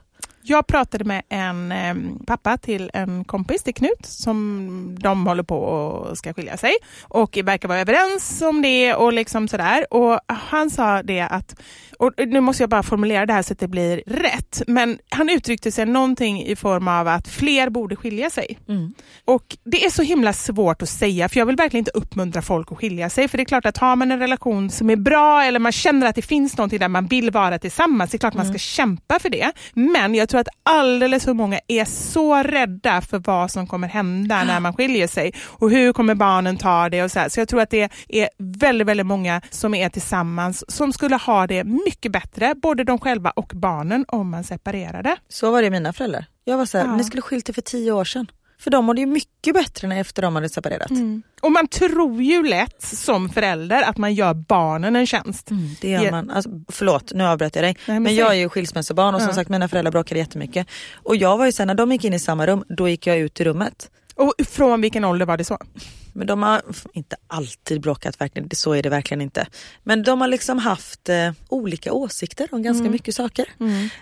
Jag pratade med en eh, pappa till en kompis till Knut som de håller på och ska skilja sig och verkar vara överens om det och liksom sådär. Och han sa det att, och nu måste jag bara formulera det här så att det blir rätt, men han uttryckte sig någonting i form av att fler borde skilja sig. Och det är så himla svårt att säga för jag vill verkligen inte uppmuntra folk att skilja sig för det är klart att har man en relation som är bra eller man känner att det finns någonting där man vill vara tillsammans, det är klart man ska kämpa för det. Men jag tror att alldeles för många är så rädda för vad som kommer hända när man skiljer sig och hur kommer barnen ta det och så här. Så jag tror att det är väldigt, väldigt många som är tillsammans som skulle ha det mycket bättre, både de själva och barnen, om man separerade. Så var det mina föräldrar. Jag var så här, Ja. ni skulle skilt er för tio år sedan. För de mådde ju mycket bättre när efter de hade separerat. Och man tror ju lätt som förälder att man gör barnen en tjänst. Det gör man. Alltså, förlåt, nu avbröt jag dig. men men säg. jag är ju skilsmässobarn och som Ja. sagt mina föräldrar bråkade jättemycket. Och jag var ju sen när de gick in i samma rum, då gick jag ut ur rummet. Och från vilken ålder var det så? Men de har inte alltid bråkat, verkligen. Så är det verkligen inte. Men de har liksom haft eh, olika åsikter om ganska mycket saker.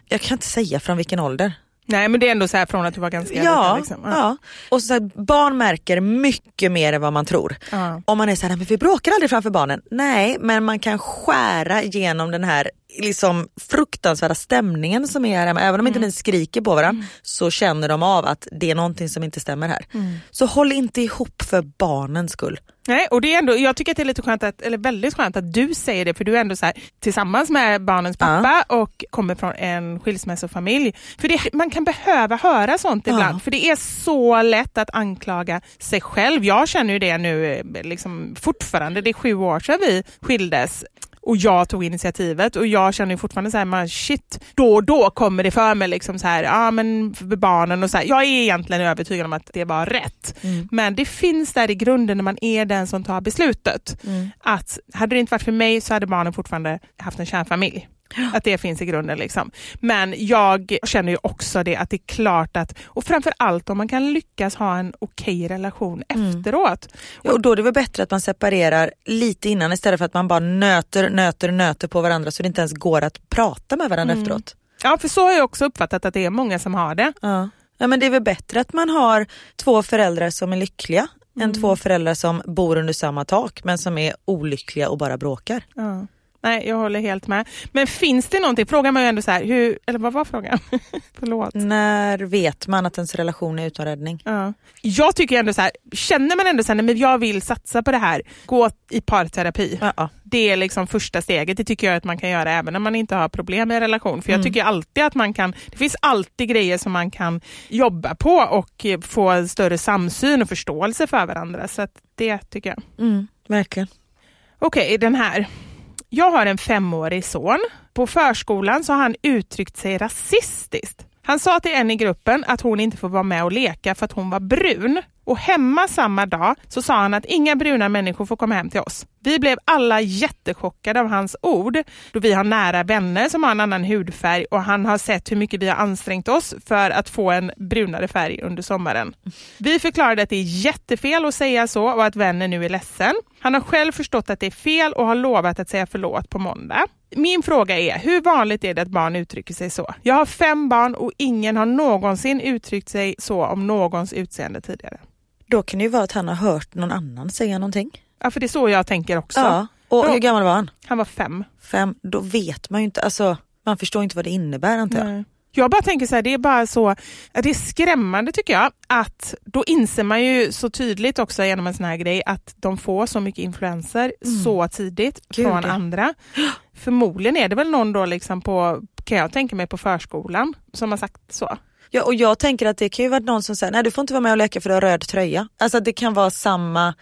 Jag kan inte säga från vilken ålder. Nej men det är ändå så här från att du var ganska Ja, liten, liksom. ja. och så här, barn märker mycket mer än vad man tror. Ja. Om man är så här, men vi bråkar aldrig framför barnen. Nej, men man kan skära genom den här liksom fruktansvärda stämningen som är här hemma. Även om inte ni skriker på varandra så känner de av att det är någonting som inte stämmer här. Så håll inte ihop för barnens skull. Nej, och det är ändå, jag tycker att det är lite skönt att, eller väldigt skönt att du säger det för du är ändå så här, tillsammans med barnens pappa och kommer från en skilsmässofamilj. För det, man kan behöva höra sånt Ja. ibland för det är så lätt att anklaga sig själv. Jag känner ju det nu eh, liksom, fortfarande, det är sju år sedan vi skildes. Och jag tog initiativet och jag känner ju fortfarande så här, man, shit, då och då kommer det för mig liksom så här, ja men för barnen och så här. Jag är egentligen övertygad om att det var rätt. Men det finns där i grunden när man är den som tar beslutet. Att hade det inte varit för mig så hade barnen fortfarande haft en kärnfamilj. Att det finns i grunden. Liksom. Men jag känner ju också det att det är klart att, och framför allt om man kan lyckas ha en okej relation efteråt. Ja, och då är det väl bättre att man separerar lite innan istället för att man bara nöter, nöter, nöter på varandra så det inte ens går att prata med varandra efteråt. Ja, för så har jag också uppfattat att det är många som har det. Ja. ja men det är väl bättre att man har två föräldrar som är lyckliga än två föräldrar som bor under samma tak men som är olyckliga och bara bråkar. Ja. Nej, jag håller helt med. Men finns det någonting, frågan var ju ändå så här, hur, eller vad var frågan? Förlåt. När vet man att ens relation är utan räddning? Ja. Jag tycker ändå så här, känner man ändå så här, men jag vill satsa på det här, gå i parterapi. Ja, ja. Det är liksom första steget, det tycker jag att man kan göra även när man inte har problem med en relation. För jag tycker alltid att man kan, det finns alltid grejer som man kan jobba på och eh, få större samsyn och förståelse för varandra. Så att det tycker jag. Mm, verkligen. Okej, den här. Jag har en femårig son. På förskolan så har han uttryckt sig rasistiskt. Han sa till en i gruppen att hon inte får vara med och leka för att hon var brun. Och hemma samma dag så sa han att inga bruna människor får komma hem till oss. Vi blev alla jättechockade av hans ord då vi har nära vänner som har en annan hudfärg och han har sett hur mycket vi har ansträngt oss för att få en brunare färg under sommaren. Vi förklarade att det är jättefel att säga så och att vännen nu är ledsen. Han har själv förstått att det är fel och har lovat att säga förlåt på måndag. Min fråga är, hur vanligt är det att barn uttrycker sig så? Jag har fem barn och ingen har någonsin uttryckt sig så om någons utseende tidigare. Då kan det ju vara att han har hört någon annan säga någonting. Ja, för det är så jag tänker också. Ja. Och hur gammal var han? Han var fem. Fem. Då vet man ju inte, alltså man förstår inte vad det innebär antar jag. Nej. Jag bara tänker så här, det är bara så, det är skrämmande tycker jag, att då inser man ju så tydligt också genom en sån här grej att de får så mycket influenser så tidigt Gud, från andra. Förmodligen är det väl någon då liksom på, kan jag tänka mig, på förskolan som har sagt så. Ja, och jag tänker att det kan ju vara någon som säger nej du får inte vara med och leka för du har röd tröja. Alltså att det kan vara samma,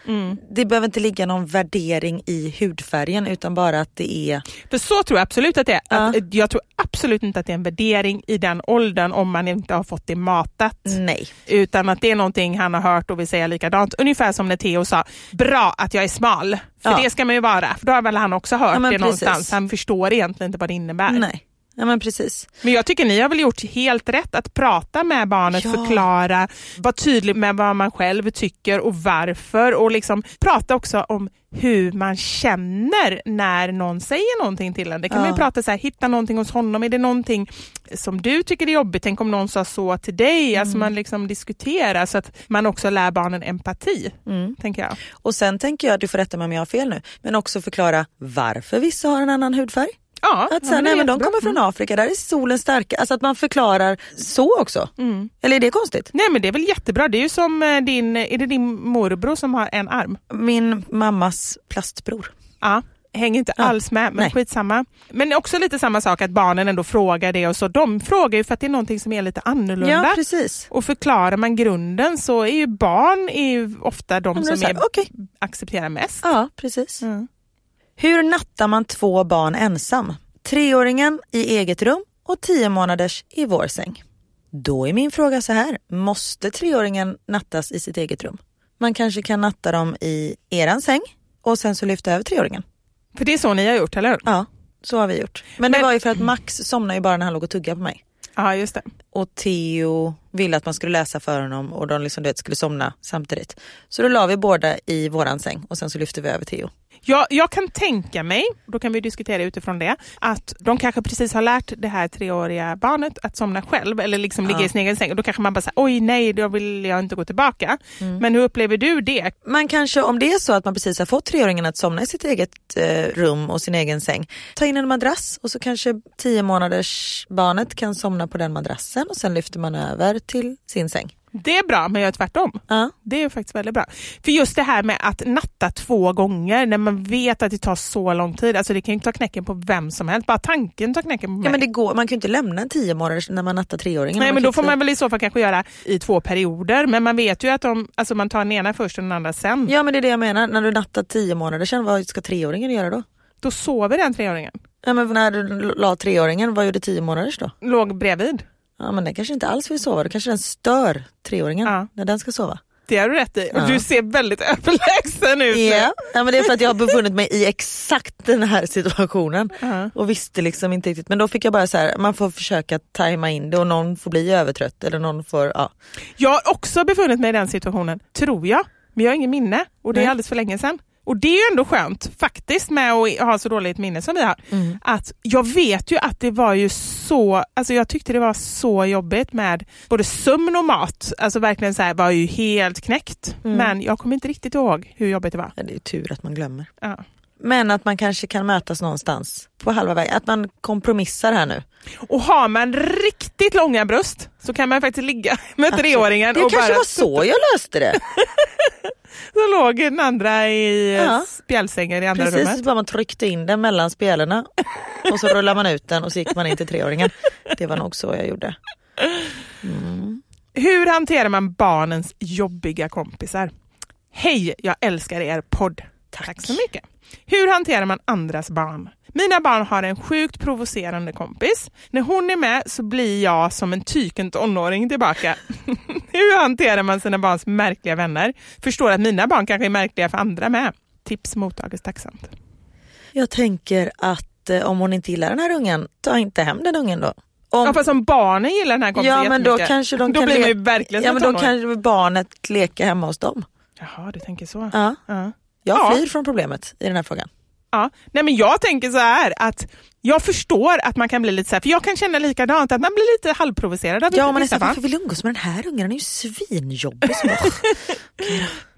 det behöver inte ligga någon värdering i hudfärgen utan bara att det är För så tror jag absolut att det är. Att, Ja. Jag tror absolut inte att det är en värdering i den åldern om man inte har fått det matat. nej. Utan att det är någonting han har hört och vill säga likadant. Ungefär som när Theo sa, bra att jag är smal. För Ja. det ska man ju vara. För då har väl han också hört Ja, det precis. någonstans. Han förstår egentligen inte vad det innebär. nej. Ja men precis. Men jag tycker ni har väl gjort helt rätt att prata med barnet, Ja. förklara, vara tydlig med vad man själv tycker och varför och liksom prata också om hur man känner när någon säger någonting till en. Det kan Ja. man ju prata så här, hitta någonting hos honom, är det någonting som du tycker är jobbigt, tänk om någon sa så till dig, alltså Mm. man liksom diskuterar så att man också lär barnen empati, Mm. tänker jag. Och sen tänker jag, du får rätta mig om jag har fel nu, men också förklara varför vissa har en annan hudfärg. Ja, Att ja, sen, är nej, men de kommer från Afrika, där är solen starka. Alltså att man förklarar så också. Mm. Eller är det konstigt? Nej men det är väl jättebra, det är ju som eh, din, är det din morbror som har en arm? Min mammas plastbror. Ja, hänger inte Ja. alls med, men Nej. skitsamma. Men också lite samma sak att barnen ändå frågar det och så. De frågar ju för att det är någonting som är lite annorlunda. Ja precis. och förklarar man grunden så är ju barn är ju ofta de Ja, men som så här, är, okej. accepterar mest. Ja precis. Mm. Hur nattar man två barn ensam? Treåringen i eget rum och tio månaders i vår säng. Då är min fråga så här, måste treåringen nattas i sitt eget rum? Man kanske kan natta dem i eran säng och sen så lyfta över treåringen. För det är så ni har gjort, eller hur? Ja, så har vi gjort. Men, det Men- var ju för att Max somnade ju bara när han låg och tuggade på mig. Ja, just det. Och Theo ville att man skulle läsa för honom och de liksom, vet, skulle somna samtidigt. Så då la vi båda i våran säng och sen så lyfte vi över Theo. Jag, jag kan tänka mig, då kan vi diskutera utifrån det, att de kanske precis har lärt det här treåriga barnet att somna själv eller liksom ligga Ja. i sin egen säng. Och då kanske man bara säger oj nej, då vill jag inte gå tillbaka. Mm. Men hur upplever du det? Man kanske, om det är så att man precis har fått treåringen att somna i sitt eget eh, rum och sin egen säng, ta in en madrass och så kanske tio månaders barnet kan somna på den madrassen och sen lyfter man över till sin säng. Det är bra, men jag gör tvärtom. Ja. Det är faktiskt väldigt bra. För just det här med att natta två gånger när man vet att det tar så lång tid, alltså det kan ju ta knäcken på vem som helst. Bara tanken tar knäcken på mig. Ja men det går, man kan ju inte lämna en tio månaders när man nattar treåringen. Nej men då får man väl i så fall kanske göra i två perioder. Men man vet ju att de, alltså man tar den ena först och den andra sen. Ja men det är det jag menar, när du nattar tio månader sedan, vad ska treåringen göra då? Då sover den treåringen. Ja men när du la treåringen, vad gjorde tio månaders då? Låg bredvid. Ja men den kanske inte alls vill sova, då kanske den stör treåringen Ja. när den ska sova. Det har du rätt i. Ja. du ser väldigt överlägsen ut nu. Ja. men det är för att jag har befunnit mig i exakt den här situationen Ja. och visste liksom inte riktigt. Men då fick jag bara så här, man får försöka tajma in det och någon får bli övertrött eller någon får, ja. Jag har också befunnit mig i den situationen, tror jag. Men jag har ingen minne och det är Nej. alldeles för länge sedan. Och det är ju ändå skönt faktiskt med att ha så dåligt minne som vi har. Mm. Att jag vet ju att det var ju så, alltså jag tyckte det var så jobbigt med både sömn och mat. Alltså verkligen så här var ju helt knäckt. Mm. Men jag kommer inte riktigt ihåg hur jobbigt det var. ja det är tur att man glömmer. Ja. Men att man kanske kan mötas någonstans på halva vägen, att man kompromissar här nu. Och har man riktigt långa bröst så kan man faktiskt ligga med treåringen Det och kanske bara var så jag löste det. så låg den andra i Ja. ja. spjälsängen i andra Precis, rummet. bara man tryckte in den mellan spelarna och så rullade man ut den och så gick man in till treåringen. Det var nog så jag gjorde. Hur hanterar man barnens jobbiga kompisar? Hej, jag älskar er podd. Tack. så mycket. Hur hanterar man andras barn? Mina barn har en sjukt provocerande kompis. När hon är med så blir jag som en tyken tonåring tillbaka. Hur hanterar man sina barns märkliga vänner? Förstår att mina barn kanske är märkliga för andra med. Tips mottages tacksamt. Jag tänker att eh, om hon inte gillar den här ungen, ta inte hem den ungen då. Om, Ja, fast om barnen gillar den här kompisen ja men då kanske de då kan blir man ju verkligen ja, men då tonåring. kan barnet leka hemma hos dem. Jaha, du tänker så. Ja. Ja. Jag Ja. flyr från problemet i den här frågan. Ja. Nej, men jag tänker så här att jag förstår att man kan bli lite så här, för jag kan känna likadant, att man blir lite halvprovocerad av Ja men vissa nästan, barn. varför vill du umgås med den här ungen? Den är ju svinjobbig. Så bara,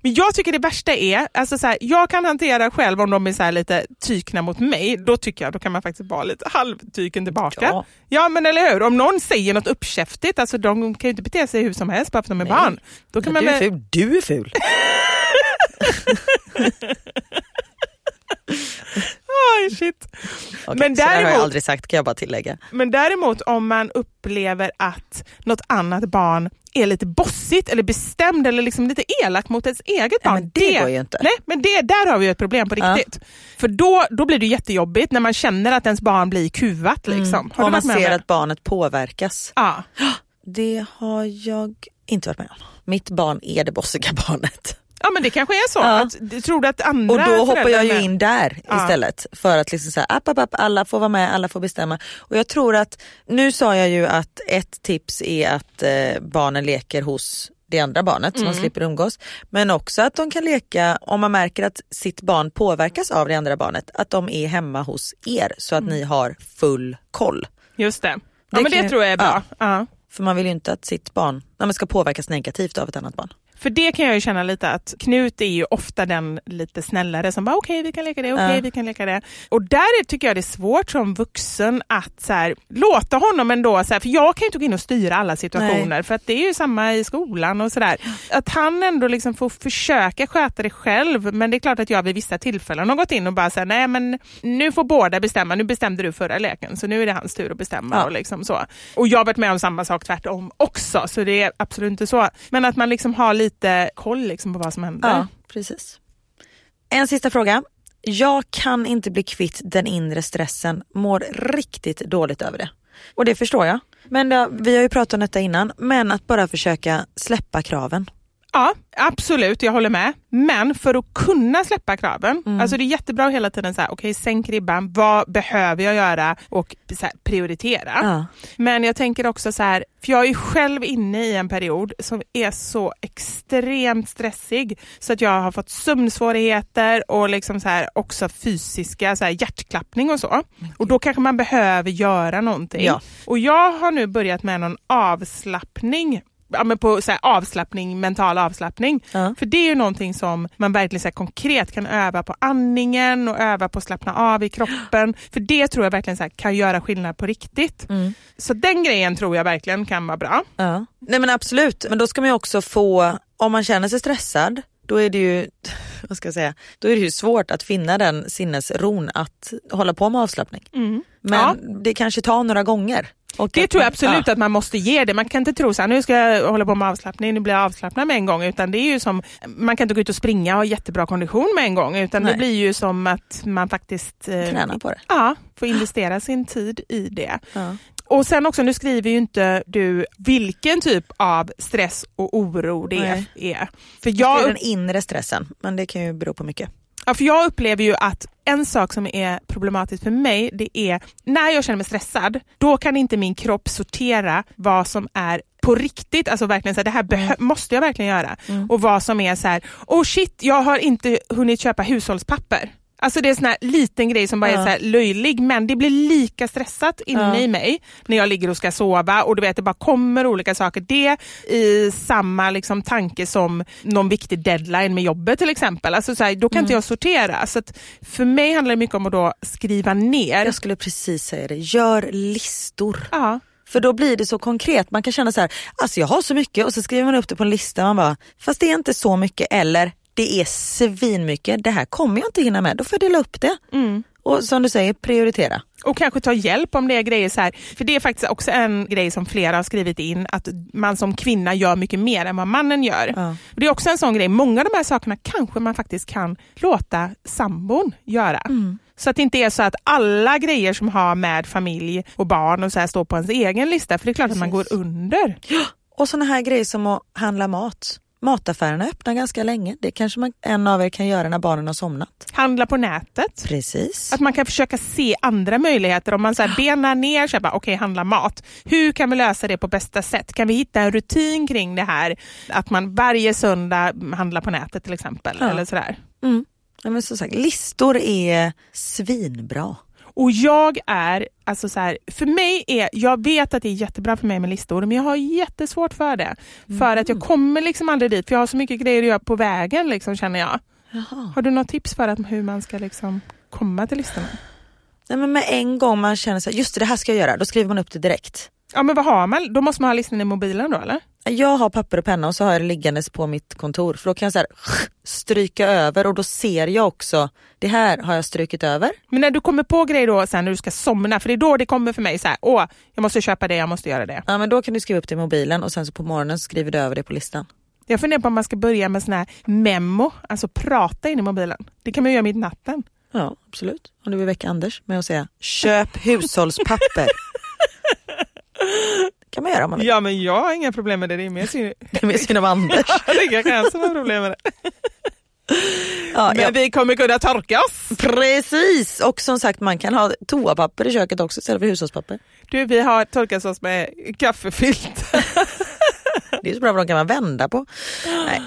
Men jag tycker det värsta är, alltså så här, jag kan hantera själv om de är så här lite tykna mot mig, då tycker jag då kan man faktiskt vara lite halvtyken tillbaka. Ja. Ja. men eller hur, om någon säger något uppkäftigt, alltså de kan ju inte bete sig hur som helst bara för att de är Nej. barn. Då kan man du är väl, ful. Du är ful. Oj, shit. Okej, Men så där har jag däremot- aldrig sagt kan jag bara tillägga. Men däremot om man upplever att något annat barn är lite bossigt eller bestämd eller liksom lite elak mot ens eget Ja, barn. men det går ju inte. Nej, men det, där har vi ett problem på Ja. riktigt. För då, då blir det jättejobbigt när man känner att ens barn blir kuvat. Liksom. Har Om du Mm. man varit med om ser det? att barnet påverkas. Ja. Det har jag inte varit med om. Mitt barn är det bossiga barnet. Ja men det kanske är så. Ja. Att, tror du att andra Och då hoppar jag ju in där Ja. istället för att liksom säga app, app, app, alla får vara med, alla får bestämma. Och jag tror att, nu sa jag ju att ett tips är att eh, barnen leker hos det andra barnet så man slipper umgås. Men också att de kan leka, om man märker att sitt barn påverkas av det andra barnet, att de är hemma hos er så att ni har full koll. Just det. Ja Det men kan- det tror jag är bra. ja. Ja. För man vill ju inte att sitt barn nej, men ska påverkas negativt av ett annat barn. För det kan jag ju känna lite att Knut är ju ofta den lite snällare som bara okej vi kan leka det, okej Ja. vi kan leka det. Och där är- tycker jag det är svårt som vuxen att så här, låta honom ändå, så här, för jag kan ju inte gå in och styra alla situationer för att det är ju samma i skolan och sådär. Att han ändå liksom får försöka sköta det själv men det är klart att jag vid vissa tillfällen har gått in och bara säga nej men nu får båda bestämma, nu bestämde du förra leken så nu är det hans tur att bestämma. Ja. Och, liksom så. och jag har varit med om samma sak tvärtom också så det är absolut inte så. Men att man liksom har lite lite koll liksom på vad som händer. Ja, precis. En sista fråga. Jag kan inte bli kvitt den inre stressen, mår riktigt dåligt över det. Och det förstår jag. Men det, vi har ju pratat om detta innan, men att bara försöka släppa kraven. Ja, absolut, jag håller med. Men för att kunna släppa kraven, Mm. alltså det är jättebra att hela tiden säga, okej sänk ribban, vad behöver jag göra och här, prioritera. Ja. Men jag tänker också så här, för jag är själv inne i en period som är så extremt stressig så att jag har fått sömnsvårigheter och liksom så här, också fysiska så här, hjärtklappning och så. Och då kanske man behöver göra någonting. Ja. Och jag har nu börjat med någon avslappning Ja, men på så här, avslappning, mental avslappning. Ja. För det är ju någonting som man verkligen så här, konkret kan öva på andningen och öva på att slappna av i kroppen. För det tror jag verkligen så här, kan göra skillnad på riktigt. Mm. Så den grejen tror jag verkligen kan vara bra. Ja. Nej men absolut, men då ska man ju också få, om man känner sig stressad, då är det ju, vad ska jag säga, då är det ju svårt att finna den sinnesron att hålla på med avslappning. Men Ja. det kanske tar några gånger. Och Det att tror jag absolut ja. att man måste ge det. Man kan inte tro så här, nu ska jag hålla på med avslappning, nu blir jag avslappnad med en gång. Utan det är ju som, man kan inte gå ut och springa och ha jättebra kondition med en gång. Utan det Nej. blir ju som att man faktiskt eh, Träna på det. Ja, får investera sin tid i det. Ja. Och sen också, nu skriver ju inte du vilken typ av stress och oro det är. Nej. är. För Det är jag, den inre stressen, men det kan ju bero på mycket. Ja, för jag upplever ju att en sak som är problematiskt för mig, det är när jag känner mig stressad, då kan inte min kropp sortera vad som är på riktigt, alltså verkligen så här, det här behö- måste jag verkligen göra. Och vad som är så här, oh shit, jag har inte hunnit köpa hushållspapper. Alltså det är en sån här liten grej som bara är Ja. så här löjlig men det blir lika stressat inne Ja. i mig när jag ligger och ska sova och du vet det bara kommer olika saker. Det i samma liksom tanke som någon viktig deadline med jobbet till exempel. Alltså så här, då kan Mm. inte jag sortera. Så för mig handlar det mycket om att då skriva ner. Jag skulle precis säga det, gör listor. Ja. För då blir det så konkret, man kan känna så här, alltså jag har så mycket och så skriver man upp det på en lista man bara, fast det är inte så mycket eller det är svinmycket, det här kommer jag inte hinna med, då får jag dela upp det. Mm. Och som du säger, prioritera. Och kanske ta hjälp om det är grejer så här. För det är faktiskt också en grej som flera har skrivit in, att man som kvinna gör mycket mer än vad mannen gör. Ja. Det är också en sån grej, många av de här sakerna kanske man faktiskt kan låta sambon göra. Mm. Så att det inte är så att alla grejer som har med familj och barn och så här står på ens egen lista, för det är klart att man går under. Och såna här grejer som att handla mat. Mataffärerna öppnar ganska länge, det kanske man, en av er kan göra när barnen har somnat. Handla på nätet. Precis. Att man kan försöka se andra möjligheter. Om man så här benar ner, bara, okej handla mat. Hur kan vi lösa det på bästa sätt? Kan vi hitta en rutin kring det här? Att man varje söndag handlar på nätet till exempel. Ja. Eller sådär. Mm. Ja, men som sagt, listor är svinbra. Och jag är, alltså så här, för mig är, jag vet att det är jättebra för mig med listor, men jag har jättesvårt för det. För att jag kommer liksom aldrig dit, för jag har så mycket grejer att göra på vägen liksom, känner jag. Jaha. Har du något tips för att, hur man ska liksom komma till listorna? Nej, men med en gång man känner så här, just det, det här ska jag göra, då skriver man upp det direkt. Ja men vad har man? Då måste man ha listan i mobilen då eller? Jag har papper och penna och så har jag det liggandes på mitt kontor för då kan jag så här, stryka över och då ser jag också, det här har jag strukit över. Men när du kommer på grejer då sen när du ska somna, för det är då det kommer för mig så här, åh, jag måste köpa det, jag måste göra det. Ja men då kan du skriva upp det i mobilen och sen så på morgonen så skriver du över det på listan. Jag funderar på om man ska börja med sån här memo, alltså prata in i mobilen. Det kan man göra mitt i natten. Ja absolut. Om du vill väcka Anders med att säga köp hushållspapper. det kan man göra om man vill. Ja men jag har inga problem med det, det är mer synd, Det är mer synd om Anders. det är kanske som har problem med det. Ja, Men ja, vi kommer kunna torka oss. precis, och som sagt man kan ha toapapper i köket också istället för hushållspapper. Du, vi har torkat oss med kaffefilt. Det är så bra för de kan man vända på. Nej.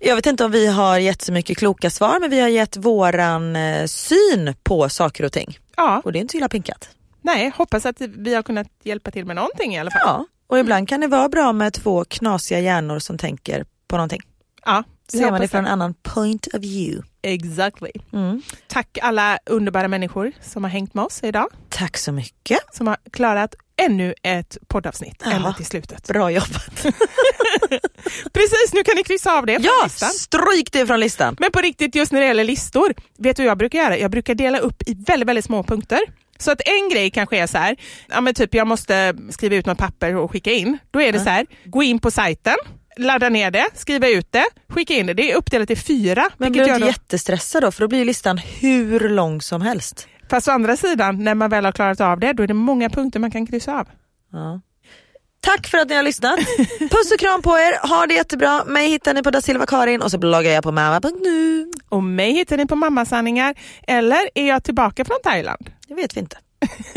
Jag vet inte om vi har gett så mycket kloka svar men vi har gett våran eh, syn på saker och ting. ja, Och det är inte så illa pinkat. Nej, hoppas att vi har kunnat hjälpa till med någonting i alla fall. Ja, och ibland kan det vara bra med två knasiga hjärnor som tänker på någonting. Ja, Ser man det från en annan point of view. Exactly. Mm. Tack alla underbara människor som har hängt med oss idag. Tack så mycket. Som har klarat ännu ett poddavsnitt Ja. ända till slutet. Bra jobbat. Precis, nu kan ni kryssa av det från Ja, listan. stryk det från listan. Men på riktigt, just när det gäller listor, vet du vad jag brukar göra? Jag brukar dela upp i väldigt, väldigt små punkter. Så att en grej kanske är så här, ja men typ jag måste skriva ut något papper och skicka in. Då är det så här, gå in på sajten, ladda ner det, skriva ut det, skicka in det. Det är uppdelat i fyra. Men blir du inte då- jättestressad då? För då blir listan hur lång som helst. Fast å andra sidan, när man väl har klarat av det, då är det många punkter man kan kryssa av. Ja. Tack för att ni har lyssnat. Puss och kram på er. Ha det jättebra. Mig hittar ni på Da Silva Karin och så bloggar jag på mamma.nu. Och mig hittar ni på Mammasanningar, eller är jag tillbaka från Thailand? Det vet vi inte.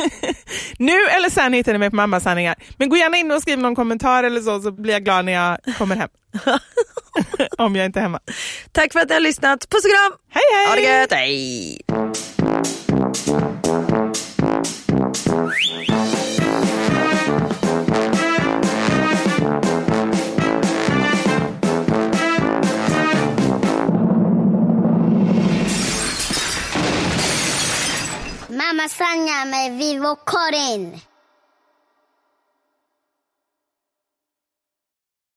Nu eller sen hittar ni mig på Mammasanningar. Men gå gärna in och skriv någon kommentar eller så, så blir jag glad när jag kommer hem. Om jag inte är hemma. Tack för att ni har lyssnat. Puss och kram. Hej hej! Ha det gött. Hej. Mamma Sanja med Vivo Karin.